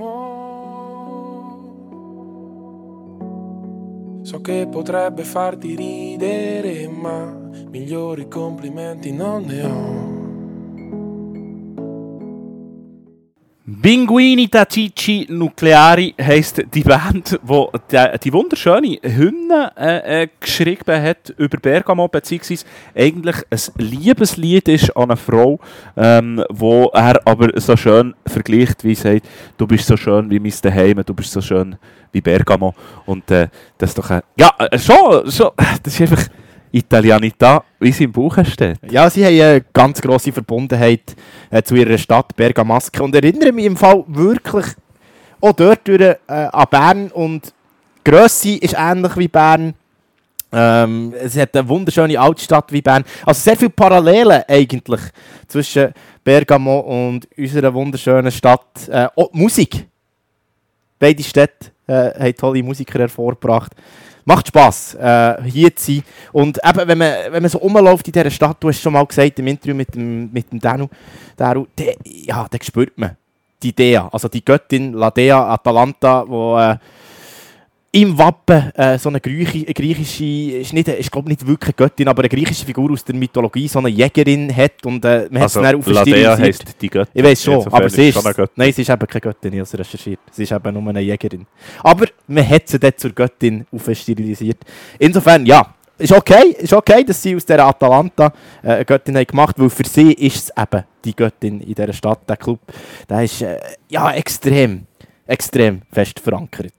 So che potrebbe farti ridere, ma migliori complimenti non ne ho. Pinguini Tacici Nucleari heisst die Band, die die, die wunderschöne Hymne äh, äh, geschrieben hat über Bergamo, beziehungsweise eigentlich ein Liebeslied ist an eine Frau, ähm, wo er aber so schön vergleicht, wie sagt, du bist so schön wie mein Daheim, du bist so schön wie Bergamo. Und äh, das ist doch, äh, ja, äh, schon, schon, das ist einfach Italianità, wie sie im Buch steht. Ja, sie haben eine ganz grosse Verbundenheit äh, zu ihrer Stadt Bergamasque und erinnere mich im Fall wirklich auch dort durch, äh, an Bern und die Grösse ist ähnlich wie Bern. Ähm, es hat eine wunderschöne Altstadt wie Bern. Also sehr viele Parallelen eigentlich zwischen Bergamo und unserer wunderschönen Stadt. Äh, auch Musik. Beide Städte äh, haben tolle Musiker hervorgebracht macht Spass, äh, hier zu sein. Und eben, wenn man, wenn man so rumläuft in dieser Stadt, du hast schon mal gesagt im Interview mit dem, mit dem Danu, Daru, de, ja, da spürt man die Dea, also die Göttin La Dea Atalanta, äh, im Wappen äh, so eine griechische, ist, nicht, ist glaube nicht wirklich eine Göttin, aber eine griechische Figur aus der Mythologie, so eine Jägerin hat und äh, man also, hat es dann Ladea heisst die Göttin. Ich weiß schon, aber sie ist, nein, sie ist eben keine Göttin, ich habe es recherchiert. Sie ist eben nur eine Jägerin. Aber man hat sie dort zur Göttin aufstilisiert. Insofern, ja, ist okay, ist okay, dass sie aus der Atalanta äh, eine Göttin haben gemacht weil für sie ist es eben die Göttin in dieser Stadt, der Club. Der ist äh, ja extrem, extrem fest verankert.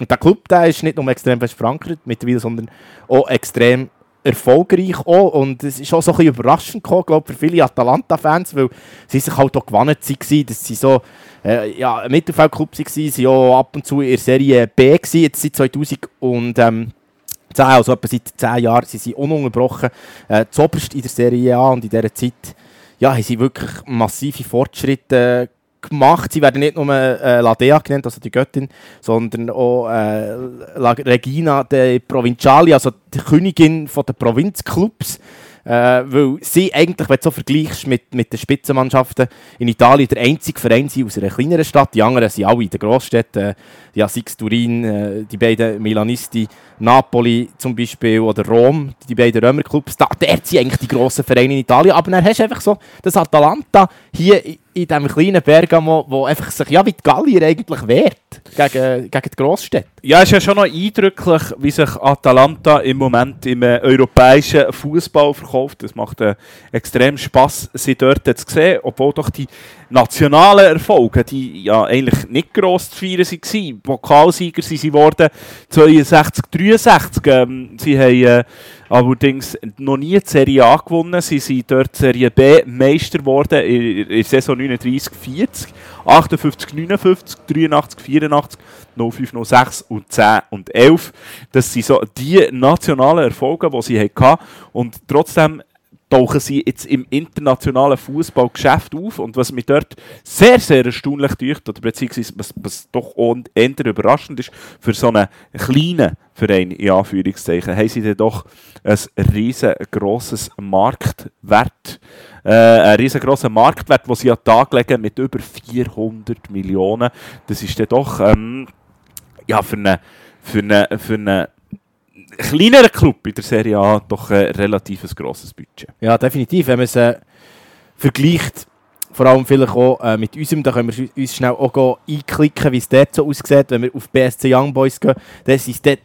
Und der Club der ist nicht nur extrem fest verankert mittlerweile, sondern auch extrem erfolgreich auch. Und es ist auch so ein bisschen überraschend gekommen, glaube für viele Atalanta-Fans, weil sie sich halt auch gewonnen waren, dass sie so äh, ja, ein Mittelfeldclub waren, sie waren auch ab und zu in der Serie B, gewesen, jetzt seit 2000 und ähm, 10, also etwa seit 10 Jahren sie ununterbrochen äh, zuoberst in der Serie A und in dieser Zeit ja, haben sie wirklich massive Fortschritte gemacht. Sie werden nicht nur äh, La Dea genannt, also die Göttin, sondern auch äh, Regina de Provinciali, also die Königin von der Provinzclubs. Äh, weil sie eigentlich, wenn du so vergleichst mit, mit den Spitzenmannschaften in Italien, der einzige Verein sind aus einer kleineren Stadt. Die anderen sind alle in den Großstädten. Ja, Six Turin, äh, die beiden Milanisti, Napoli zum Beispiel oder Rom, die beiden Römerclubs. Da, dort sind eigentlich die grossen Vereine in Italien. Aber dann hast du einfach so das Atalanta hier in, diesem kleinen Bergamo, wo einfach sich ja wie die Gallier eigentlich wehrt gegen, gegen die Großstädte. Ja, es ist ja schon noch eindrücklich, wie sich Atalanta im Moment im äh, europäischen Fußball verkauft. Es macht äh, extrem Spaß, sie dort zu sehen, obwohl doch die nationalen Erfolge, die ja eigentlich nicht gross zu feiern waren. Pokalsieger sind sie geworden 62, 63. Ähm, sie haben äh, allerdings noch nie die Serie A gewonnen. Sie sind dort Serie B Meister geworden in, in Saison 39, 40, 58, 59, 83, 84, 05, 06 und 10 und 11. Das sind so die nationalen Erfolge, die sie hatten. Und trotzdem tauchen sie jetzt im internationalen Fußballgeschäft auf. Und was mich dort sehr, sehr erstaunlich tut, oder beziehungsweise was, was doch eher überraschend ist, für so einen kleinen Verein, in Anführungszeichen, haben sie dann doch ein riesengroßes Marktwert, äh, einen riesengroßen Marktwert, den sie an den Tag legen mit über 400 Millionen. Das ist dann doch ähm, ja, für einen für eine, für eine kleineren Club in der Serie A doch ein relativ grosses Budget. Ja, definitiv. Wenn man es äh, vergleicht, vor allem vielleicht auch äh, mit unserem, da können wir uns schnell auch einklicken, wie es dort so aussieht. Wenn wir auf BSC Young Boys gehen, dann sind es dort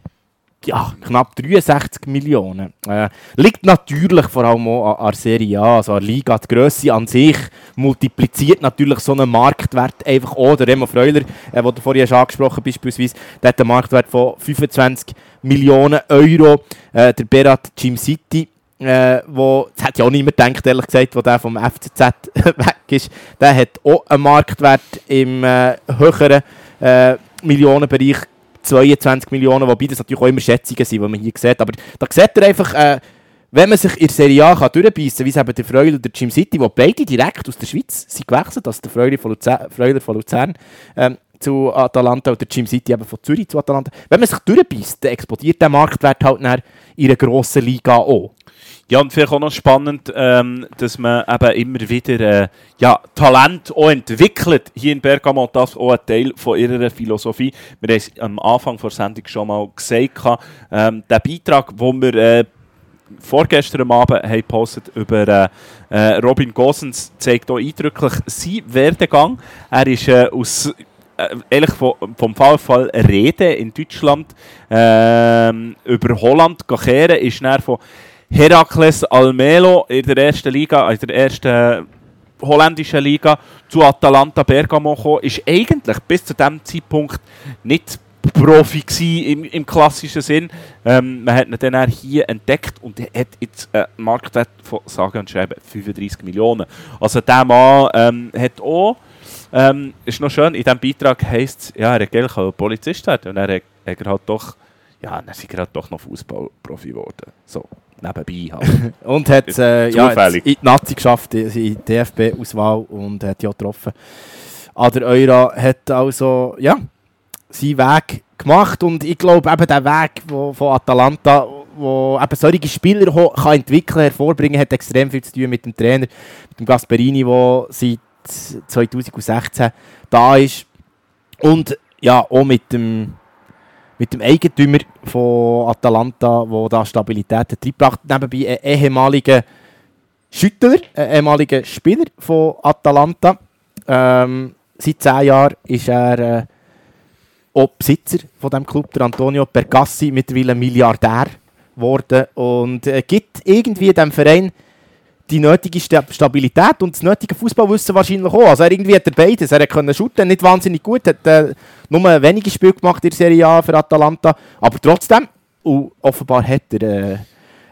ja, knapp 63 Millionen. Äh, liegt natürlich vor allem auch an, der Serie A, also an Liga. Die Grösse an sich multipliziert natürlich so einen Marktwert einfach auch. Der Remo Freuler, äh, den du vorhin hast angesprochen beispielsweise, der hat einen Marktwert von 25 Millionen Euro. Äh, der Berat Jim City, äh, wo, das hätte ja auch niemand gedacht, ehrlich gesagt, wo der vom FCZ weg ist, der hat auch einen Marktwert im äh, höheren äh, Millionenbereich 22 Millionen, wobei das natürlich auch immer Schätzungen sind, die man hier sieht. Aber da sieht ihr einfach, äh, wenn man sich in der Serie A kann durchbeissen kann, wie es eben der Freuler und der Jim City, die beide direkt aus der Schweiz sind gewechselt, also der Freuler von Luzern, Freuler von Luzern ähm, zu Atalanta und der Jim City eben von Zürich zu Atalanta. Wenn man sich durchbeißt, dann explodiert der Marktwert halt dann in einer grossen Liga auch. Ja, und vielleicht auch noch spannend, ähm, dass man eben immer wieder äh, ja, Talent auch entwickelt hier in Bergamo. Das auch ein Teil von ihrer Philosophie. Wir haben es am Anfang der Sendung schon mal gesagt. Ähm, der Beitrag, den wir äh, vorgestern Abend haben gepostet über äh, äh, Robin Gosens, zeigt auch eindrücklich seinen Werdegang. Er ist äh, aus äh, ehrlich vom, VfL Rede in Deutschland ähm, über Holland kehren, ist dann von Herakles Almelo in der ersten Liga, in der ersten holländischen Liga zu Atalanta Bergamo gekommen, ist eigentlich bis zu diesem Zeitpunkt nicht Profi im, im klassischen Sinn. Ähm, man hat ihn dann hier entdeckt und er hat jetzt einen Marktwert von sage und schreiben 35 Millionen. Also der Mann ähm, hat auch, ähm, ist noch schön, in diesem Beitrag heisst es, ja, er hat Polizist werden und er hat, er hat doch, ja, dann ist er halt doch noch Fußballprofi geworden. So nebenbei halt. und hat äh, ja, in die Nazi geschafft, in die DFB-Auswahl und hat ja getroffen. An der Eura hat also ja, seinen Weg gemacht und ich glaube eben der Weg wo, von Atalanta, wo eben solche Spieler kann entwickeln, hervorbringen, hat extrem viel zu tun mit dem Trainer, mit dem Gasperini, der seit 2016 da ist und ja auch mit dem mit dem Eigentümer von Atalanta, der da Stabilität hat reingebracht. Nebenbei ein ehemaliger Schüttler, ein ehemaliger Spieler von Atalanta. Ähm, seit zehn Jahren ist er äh, auch Besitzer von dem Club, der Antonio Pergassi, mittlerweile Milliardär geworden und äh, gibt irgendwie dem Verein die nötige Sta- Stabilität und das nötige Fußballwissen wahrscheinlich auch. Also er irgendwie hat er beides. Er konnte shooten, nicht wahnsinnig gut, hat äh, nur wenige Spiele gemacht in der Serie A für Atalanta, aber trotzdem, offenbar hat er äh,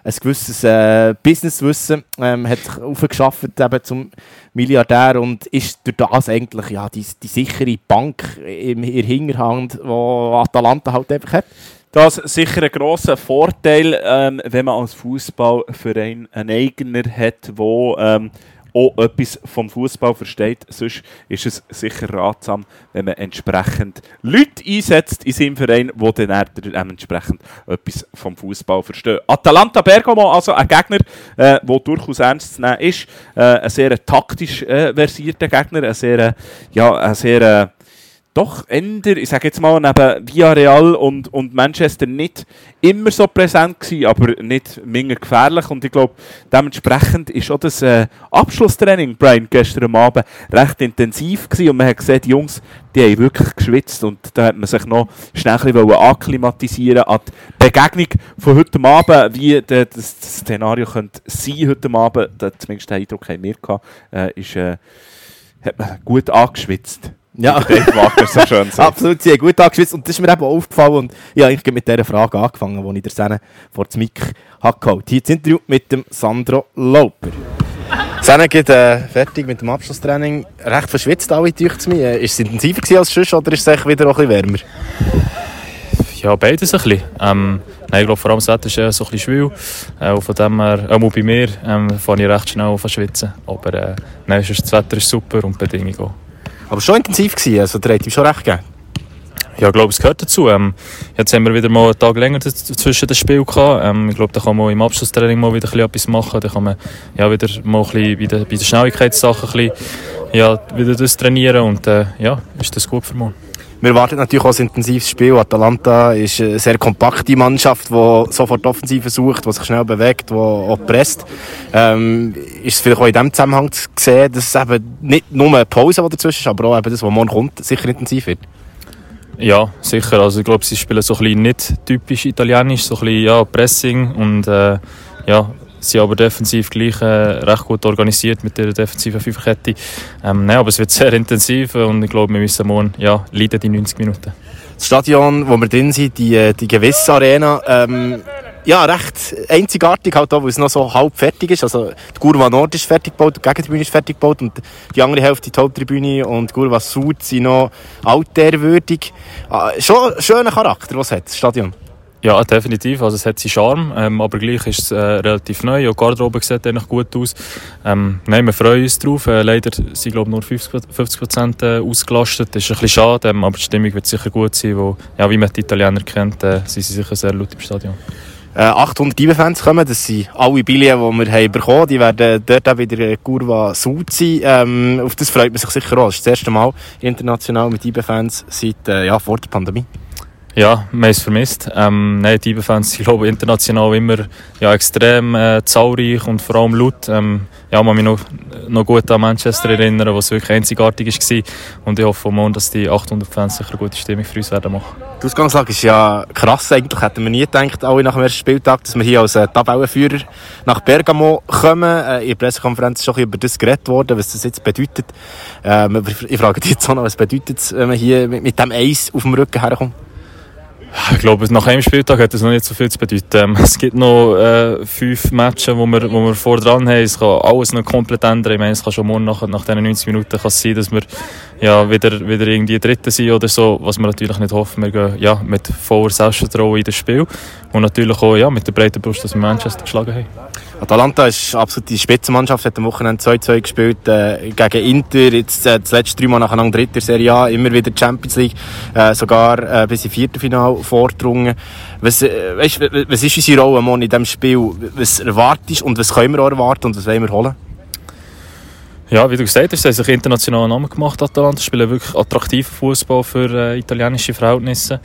ein gewisses äh, Businesswissen, ähm, hat sich aufgeschafft zum Milliardär und ist durch das eigentlich ja, die, die sichere Bank in der Hinterhand, die Atalanta halt einfach hat. Das ist sicher ein grosser Vorteil, ähm, wenn man als Fußballverein einen Eigner hat, der ähm, auch etwas vom Fußball versteht. Sonst ist es sicher ratsam, wenn man entsprechend Leute einsetzt in seinem Verein, die dann eher dementsprechend etwas vom Fußball verstehen. Atalanta Bergamo, also ein Gegner, der äh, durchaus ernst zu nehmen ist. Äh, ein sehr taktisch äh, versierter Gegner, ein sehr, ja, ein sehr äh, doch änder, ich sage jetzt mal, neben Villarreal und, und Manchester nicht immer so präsent gewesen, aber nicht minder gefährlich. Und ich glaube, dementsprechend ist auch das äh, Abschlusstraining, Brian, gestern Abend recht intensiv gewesen. Und man hat gesehen, die Jungs, die haben wirklich geschwitzt. Und da hat man sich noch schnell ein bisschen akklimatisieren an die Begegnung von heute Abend, wie das Szenario könnte sein heute Abend, zumindest den Eindruck haben wir gehabt, äh, ist, äh, hat man gut angeschwitzt. Ja, Wagner so schön sagt. absolut, sie haben gut angeschwitzt und das ist mir eben aufgefallen und ich habe eigentlich mit dieser Frage angefangen, die ich der Sene vor dem Mic habe geholt. Hier das Interview mit dem Sandro Lauper. Sene geht äh, fertig mit dem Abschlusstraining. Recht verschwitzt alle, es mir. Ist es intensiver als sonst oder ist es wieder auch ein bisschen wärmer? Ja, beides ein bisschen. Ähm, nein, ich glaube, vor allem das Wetter ist äh, so ein bisschen schwül. Äh, von dem her, auch bei mir, ähm, fange ich recht schnell an zu schwitzen. Aber äh, nein, das Wetter ist super und die Bedingungen auch. Aber schon intensiv gewesen, also der hat ihm schon recht gegeben. Ja, ich glaube, es gehört dazu. Ähm, jetzt haben wir wieder mal einen Tag länger zwischen den Spielen gehabt. Ähm, ich glaube, da kann man im Abschlusstraining mal wieder etwas machen. Da kann man ja, wieder mal ein bisschen bei den, bei den Schnelligkeitssachen ein bisschen, ja, wieder das trainieren und äh, ja, ist das gut für morgen. Wir erwarten natürlich auch ein intensives Spiel. Atalanta ist eine sehr kompakte Mannschaft, die sofort Offensive sucht, die sich schnell bewegt, die auch presst. Ähm, ist es vielleicht auch in diesem Zusammenhang zu sehen, dass es eben nicht nur eine Pause, die dazwischen ist, aber auch eben das, was morgen kommt, sicher intensiv wird? Ja, sicher. Also ich glaube, sie spielen so ein bisschen nicht typisch italienisch, so ein bisschen ja, Pressing und äh, ja, sie aber defensiv gleich äh, recht gut organisiert mit der defensiven Fünferkette. Ähm, nein, aber es wird sehr intensiv und ich glaube, wir müssen morgen ja, leiden die 90 Minuten. Das Stadion, wo wir drin sind, die, äh, die Gewiss Arena, ähm, ja, recht einzigartig, halt auch, weil es noch so halb fertig ist. Also, die Gurva Nord ist fertig gebaut, die Gegentribüne ist fertig gebaut und die andere Hälfte, die Haupttribüne und die Gurva Süd sind noch alternwürdig. Ah, schon schöner Charakter, was hat, das Stadion. Ja, definitiv. Also es hat seinen Charme, ähm, aber gleich ist es äh, relativ neu. Auch die Garderobe sieht eigentlich gut aus. Ähm, nein, wir freuen uns drauf. Äh, leider sind glaube nur 50 Prozent äh, ausgelastet. Das ist ein bisschen schade, ähm, aber die Stimmung wird sicher gut sein, wo, ja, wie man die Italiener kennt, äh, sind sie sicher sehr laut im Stadion. Äh, 800 IBE-Fans kommen, das sind alle Billen, die wir haben bekommen haben. Die werden dort auch wieder in Kurva Sud sein. Ähm, auf das freut man sich sicher auch. Das ist das erste Mal international mit IBE-Fans seit äh, ja, vor der Pandemie. Ja, wir haben es vermisst. Ähm, nein, die IBE-Fans sind glaube international immer ja, extrem äh, zahlreich und vor allem laut. Ähm, ja, kann mich noch, noch gut an Manchester erinnern, wo es wirklich einzigartig war. Und ich hoffe morgen, dass die 800 Fans sicher eine gute Stimmung für uns werden machen. Die Ausgangslage ist ja krass. Eigentlich hätten wir nie gedacht, alle nach dem ersten Spieltag, dass wir hier als äh, Tabellenführer nach Bergamo kommen. Äh, in der Pressekonferenz ist schon über das geredet worden, was das jetzt bedeutet. Aber ich frage dich jetzt auch noch, was bedeutet es, wenn man hier mit, mit dem Eis auf dem Rücken herkommt? Ich glaube, nach einem Spieltag hat das noch nicht so viel zu bedeuten. Ähm, Es gibt noch äh, fünf Matches, wo wir, wo wir vor dran haben. Es kann alles noch komplett ändern. Ich meine, es kann schon morgen nach, nach diesen 90 Minuten kann es sein, dass wir ja, wieder, wieder irgendwie Dritte sind oder so, was wir natürlich nicht hoffen. Wir gehen ja, mit voller Selbstvertrauen in das Spiel und natürlich auch ja, mit der breiten Brust, dass wir Manchester geschlagen haben. Atalanta ist absolut die Spitzenmannschaft, hat am Wochenende 2-2 gespielt äh, gegen Inter, jetzt äh, das letzte dreimal nacheinander dritte Serie A, immer wieder Champions League, äh, sogar äh, bis ins Viertelfinale vorgedrungen. Was, äh, weißt, was ist unsere Rolle morgen in diesem Spiel? Was erwartest und was können wir auch erwarten und was wollen wir holen? Ja, wie du gesagt hast, sie haben sich internationalen Namen gemacht, Atalanta, spielen wirklich attraktiven Fußball für äh, italienische Verhältnisse.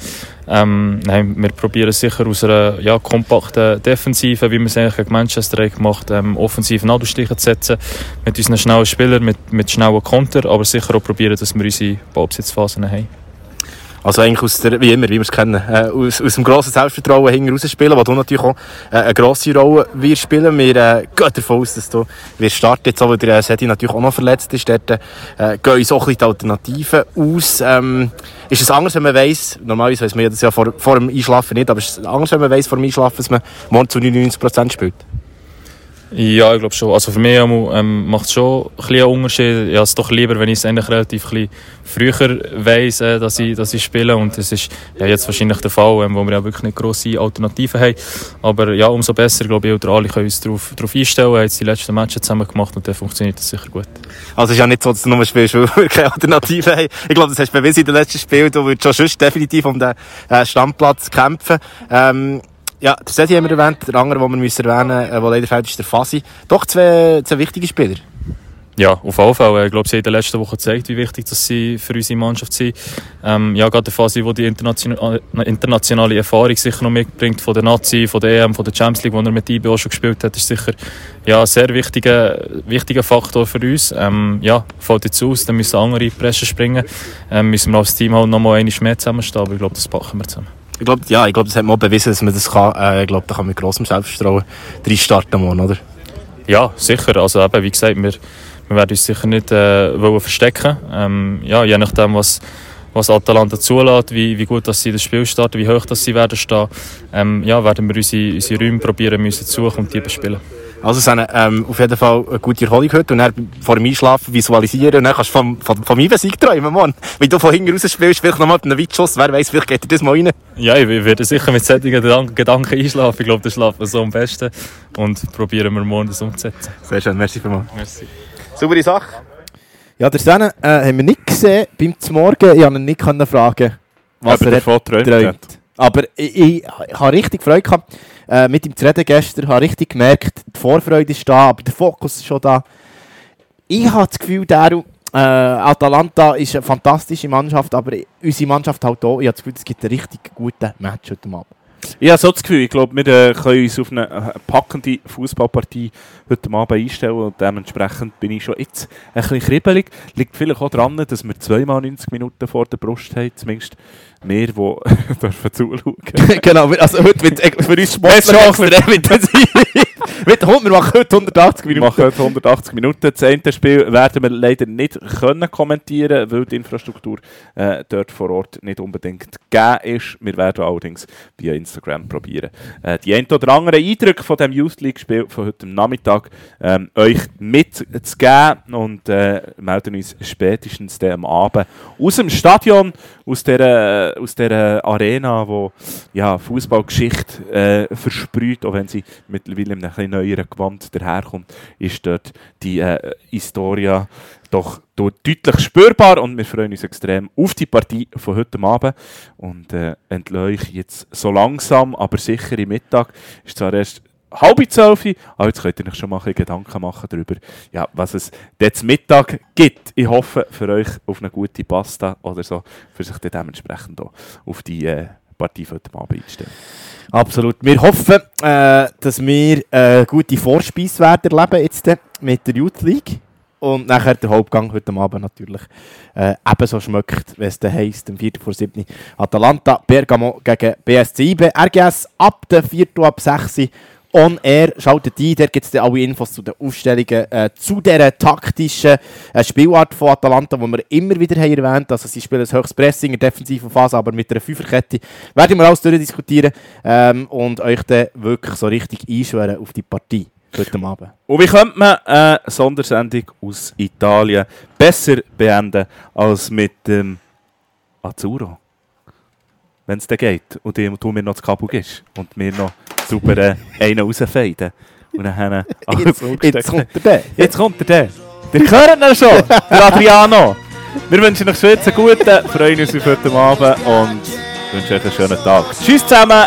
Ähm, nein, wir probieren sicher aus einer ja, kompakten Defensive, wie wir es eigentlich gegen Manchester haben gemacht ähm, offensiven Nadelstiche zu setzen, mit unseren schnellen Spielern, mit, mit schnellen Konter, aber sicher auch probieren, dass wir unsere Ballbesitzphasen haben. Also eigentlich aus der, wie immer, wie wir es kennen, äh, aus, aus dem grossen Selbstvertrauen hinten rausspielen, wo du natürlich auch äh, eine grosse Rolle wirst spielen. Wir äh, gehen davon aus, dass du wirst starten, jetzt auch, weil der äh, Sedi natürlich auch noch verletzt ist. Dort äh, gehen auch ein bisschen die Alternativen aus. Ähm, ist es anders, wenn man weiss, normalerweise weiss man das ja vor, vor dem Einschlafen nicht, aber ist es anders, wenn man weiss vor dem Einschlafen, dass man morgen zu 99% spielt? Ja, ich glaube schon. Also für mich ähm, macht es schon ein bisschen einen Unterschied. Habe es doch lieber, wenn ich es eigentlich relativ früher weiss, äh, dass, ich, dass ich spiele. Und das ist ja jetzt wahrscheinlich der Fall, ähm, wo wir ja wirklich nicht grosse Alternativen haben. Aber ja, umso besser, glaube ich, oder alle können uns darauf, darauf einstellen. Wir haben jetzt die letzten Matches zusammen gemacht und dann funktioniert das sicher gut. Also es ist ja nicht so, dass du nur spielst, weil wir keine Alternative haben. Ich glaube, das hast du bewiesen in den letzten Spielen. Du würdest schon sonst definitiv um den äh, Stammplatz kämpfen. Ähm, ja, der Sedi haben wir erwähnt, der andere, den wir müssen erwähnen müssen, äh, der leider fehlt, ist der Fasi. Doch zwei, zwei wichtige Spieler. Ja, auf jeden Fall. Ich glaube, sie haben in den letzten Wochen gezeigt, wie wichtig das sie für unsere Mannschaft sind. Ähm, ja, gerade der Fasi, der die internationale, internationale Erfahrung sicher noch mitbringt, von der Nazi, von der EM, von der Champions League, wo er mit IB auch schon gespielt hat, ist sicher ja, ein sehr wichtiger, wichtiger Faktor für uns. Ähm, ja, fällt jetzt aus, dann müssen andere in die Presse springen. Ähm, müssen wir als Team halt noch mal einmal mehr zusammenstehen, aber ich glaube, das packen wir zusammen. Ich glaube, ja, ich glaube, das hat man bewiesen, dass man das kann. Äh, ich glaube, da kann man mit grossem Selbstvertrauen reinstarten morgen, oder? Ja, sicher. Also eben, wie gesagt, wir, wir werden uns sicher nicht äh, wollen verstecken. Ähm, ja, je nachdem, was, was Atalanta zulässt, wie, wie gut dass sie das Spiel starten, wie hoch dass sie werden stehen, ähm, ja, werden wir unsere, unsere Räume probieren müssen zu suchen und die bespielen. Also es ist ähm, auf jeden Fall eine gute Erholung heute und dann vor dem Einschlafen visualisieren und dann kannst du vom, vom, vom Sieg träumen, Mann. Wenn du von hinten raus spielst, vielleicht nochmal einen Weitschuss, wer weiß, vielleicht geht dir das mal rein. Ja, ich werde sicher mit solchen Gedanken, Gedanken einschlafen. Ich glaube, das schlafen wir so am besten und probieren wir morgen das umzusetzen. Sehr schön, merci vielmals. Merci. Saubere Sache. Ja, der Senne äh, haben wir nicht gesehen beim Morgen. Ich konnte ihn nicht können fragen, was Aber er davon hat geträumt geträumt. Aber ich, ich, ich habe richtig Freude gehabt, äh, mit ihm zu reden gestern. Ich habe richtig gemerkt, die Vorfreude ist da, aber der Fokus ist schon da. Ich habe das Gefühl, Daru, äh, Atalanta ist eine fantastische Mannschaft, aber unsere Mannschaft halt auch. Ich habe das Gefühl, es gibt einen richtig guten Match heute Abend. Ich habe so das Gefühl, ich glaube, wir äh, können uns auf eine äh, packende Fußballpartie heute Abend einstellen und dementsprechend bin ich schon jetzt ein bisschen kribbelig. Liegt vielleicht auch daran, dass wir zweimal 90 Minuten vor der Brust haben, zumindest wir, die dürfen zuschauen. genau, also heute wird für uns extrem intensiv. Wir machen heute 180 Wir Minuten. machen heute 180 Minuten. Das eine Spiel werden wir leider nicht können kommentieren, weil die Infrastruktur äh, dort vor Ort nicht unbedingt gegeben ist. Wir werden allerdings via Instagram probieren, äh, die ein oder anderen Eindrücke von dem Youth League Spiel von heute Nachmittag ähm, euch mitzugeben und äh, melden uns spätestens am Abend aus dem Stadion, aus der, aus der Arena, wo ja, Fußballgeschichte äh, versprüht, auch wenn sie mittlerweile in einem etwas neueren Gewand daherkommt, ist dort die äh, Historia doch deutlich spürbar und wir freuen uns extrem auf die Partie von heute Abend und äh, euch jetzt so langsam, aber sicher im Mittag. Ist zwar erst halb zwölf, aber jetzt könnt ihr euch schon mal ein Gedanken machen darüber, ja, was es jetzt Mittag gibt. Ich hoffe für euch auf eine gute Pasta oder so, für sich dann dementsprechend auch auf die äh, Partie heute Abend einzustellen. Absolut. Wir hoffen, äh, dass wir eine gute Vorspeise werden erleben jetzt äh, mit der Youth League. Und nachher der Hauptgang heute Abend natürlich äh, ebenso schmeckt, wenn es dann heisst, am 4. vor 7. Atalanta, Bergamo gegen BSC IB. RGS ab der 4. ab 6. On Air, schaltet ein, dort gibt es alle Infos zu den Aufstellungen, äh, zu dieser taktischen äh, Spielart von Atalanta, die wir immer wieder haben erwähnt Also sie spielen ein höchstes Pressing in der defensiven Phase, aber mit einer Fünferkette. Werden wir alles durchdiskutieren ähm, und euch dann wirklich so richtig einschwören auf die Partie heute Abend. Und wie könnte man eine Sondersendung aus Italien besser beenden als mit dem Azzurro? Wenn es dann geht und du mir noch das Kabel gibst und mir noch super äh, einen rausfeiden. Und dann Jetzt, jetzt kommt der. Jetzt kommt er der. Der hört ihn schon, der Adriano. Wir wünschen euch jetzt einen guten, freuen uns auf heute Abend und wünschen euch einen schönen Tag. Tschüss zusammen!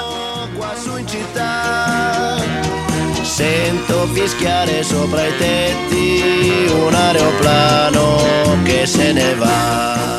sento fischiare sopra i tetti un aeroplano che se ne va